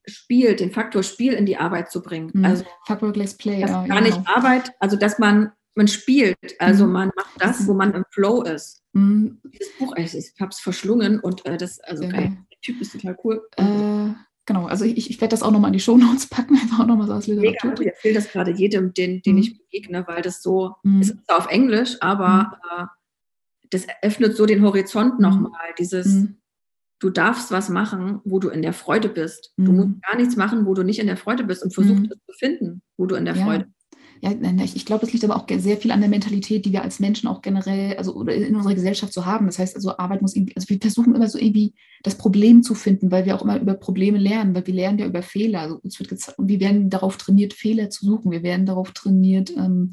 Spiel, den Faktor Spiel in die Arbeit zu bringen. Mhm. Also Faktor Let's Play. Ja, gar genau. nicht Arbeit, also dass man, man spielt, also mhm. man macht das, wo man im Flow ist. Mhm. Dieses Buch, ich, ich habe es verschlungen und äh, das, also ja. der Typ ist total cool. Äh, genau, also ich, ich werde das auch nochmal in die Shownotes packen, einfach auch nochmal so als Literatur. Mega, ich empfehle das gerade jedem, den, den mhm. ich begegne, weil das so, mhm. es ist auf Englisch, aber mhm. äh, das öffnet so den Horizont nochmal, dieses du darfst was machen, wo du in der Freude bist. Mhm. Du musst mhm. gar nichts machen, wo du nicht in der Freude bist und versuch mhm. es zu finden, wo du in der ja. Freude bist. Ja, ich glaube, es liegt aber auch sehr viel an der Mentalität, die wir als Menschen auch generell, also oder in unserer Gesellschaft so haben. Das heißt, also Arbeit muss irgendwie, also wir versuchen immer so irgendwie das Problem zu finden, weil wir auch immer über Probleme lernen, weil wir lernen ja über Fehler. Also uns wird und wir werden darauf trainiert, Fehler zu suchen. Wir werden darauf trainiert, ähm,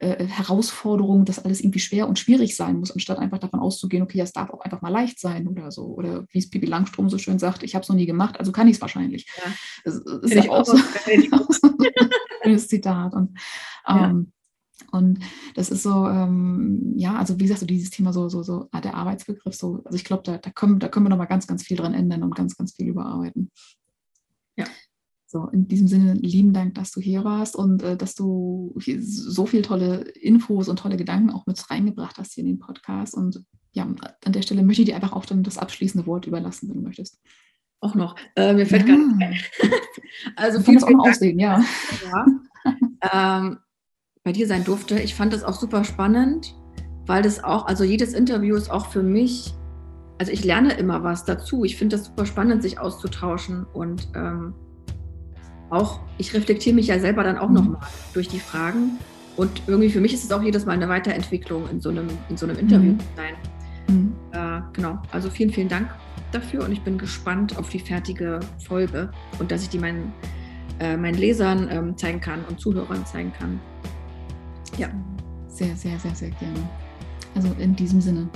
äh, Herausforderung, dass alles irgendwie schwer und schwierig sein muss, anstatt einfach davon auszugehen, okay, es darf auch einfach mal leicht sein oder so. Oder wie es Pipi Langstrom so schön sagt, ich habe es noch nie gemacht, also kann ich es wahrscheinlich. Ja. Das ist ja auch so ein Zitat. Und, ähm, Und das ist so, ähm, ja, also wie gesagt, so dieses Thema so, so, so der Arbeitsbegriff, so, also ich glaube, da, da, können, da können wir noch mal ganz, ganz viel dran ändern und ganz, ganz viel überarbeiten. So, in diesem Sinne, lieben Dank, dass du hier warst und äh, dass du so viele tolle Infos und tolle Gedanken auch mit reingebracht hast hier in den Podcast. Und ja, an der Stelle möchte ich dir einfach auch dann das abschließende Wort überlassen, wenn du möchtest. Auch noch. Äh, mir fällt ja. gar nicht ein. also viel, auch noch aussehen, ja. ja. Ähm, bei dir sein durfte. Ich fand das auch super spannend, weil das auch, also jedes Interview ist auch für mich, also ich lerne immer was dazu. Ich finde das super spannend, sich auszutauschen und ähm, auch, ich reflektiere mich ja selber dann auch mhm. nochmal durch die Fragen. Und irgendwie für mich ist es auch jedes Mal eine Weiterentwicklung in so einem, in so einem Interview mhm. sein. Mhm. Äh, genau, also vielen, vielen Dank dafür und ich bin gespannt auf die fertige Folge und dass ich die meinen, äh, meinen Lesern ähm, zeigen kann und Zuhörern zeigen kann. Ja. Sehr, sehr, sehr, sehr gerne. Also in diesem Sinne,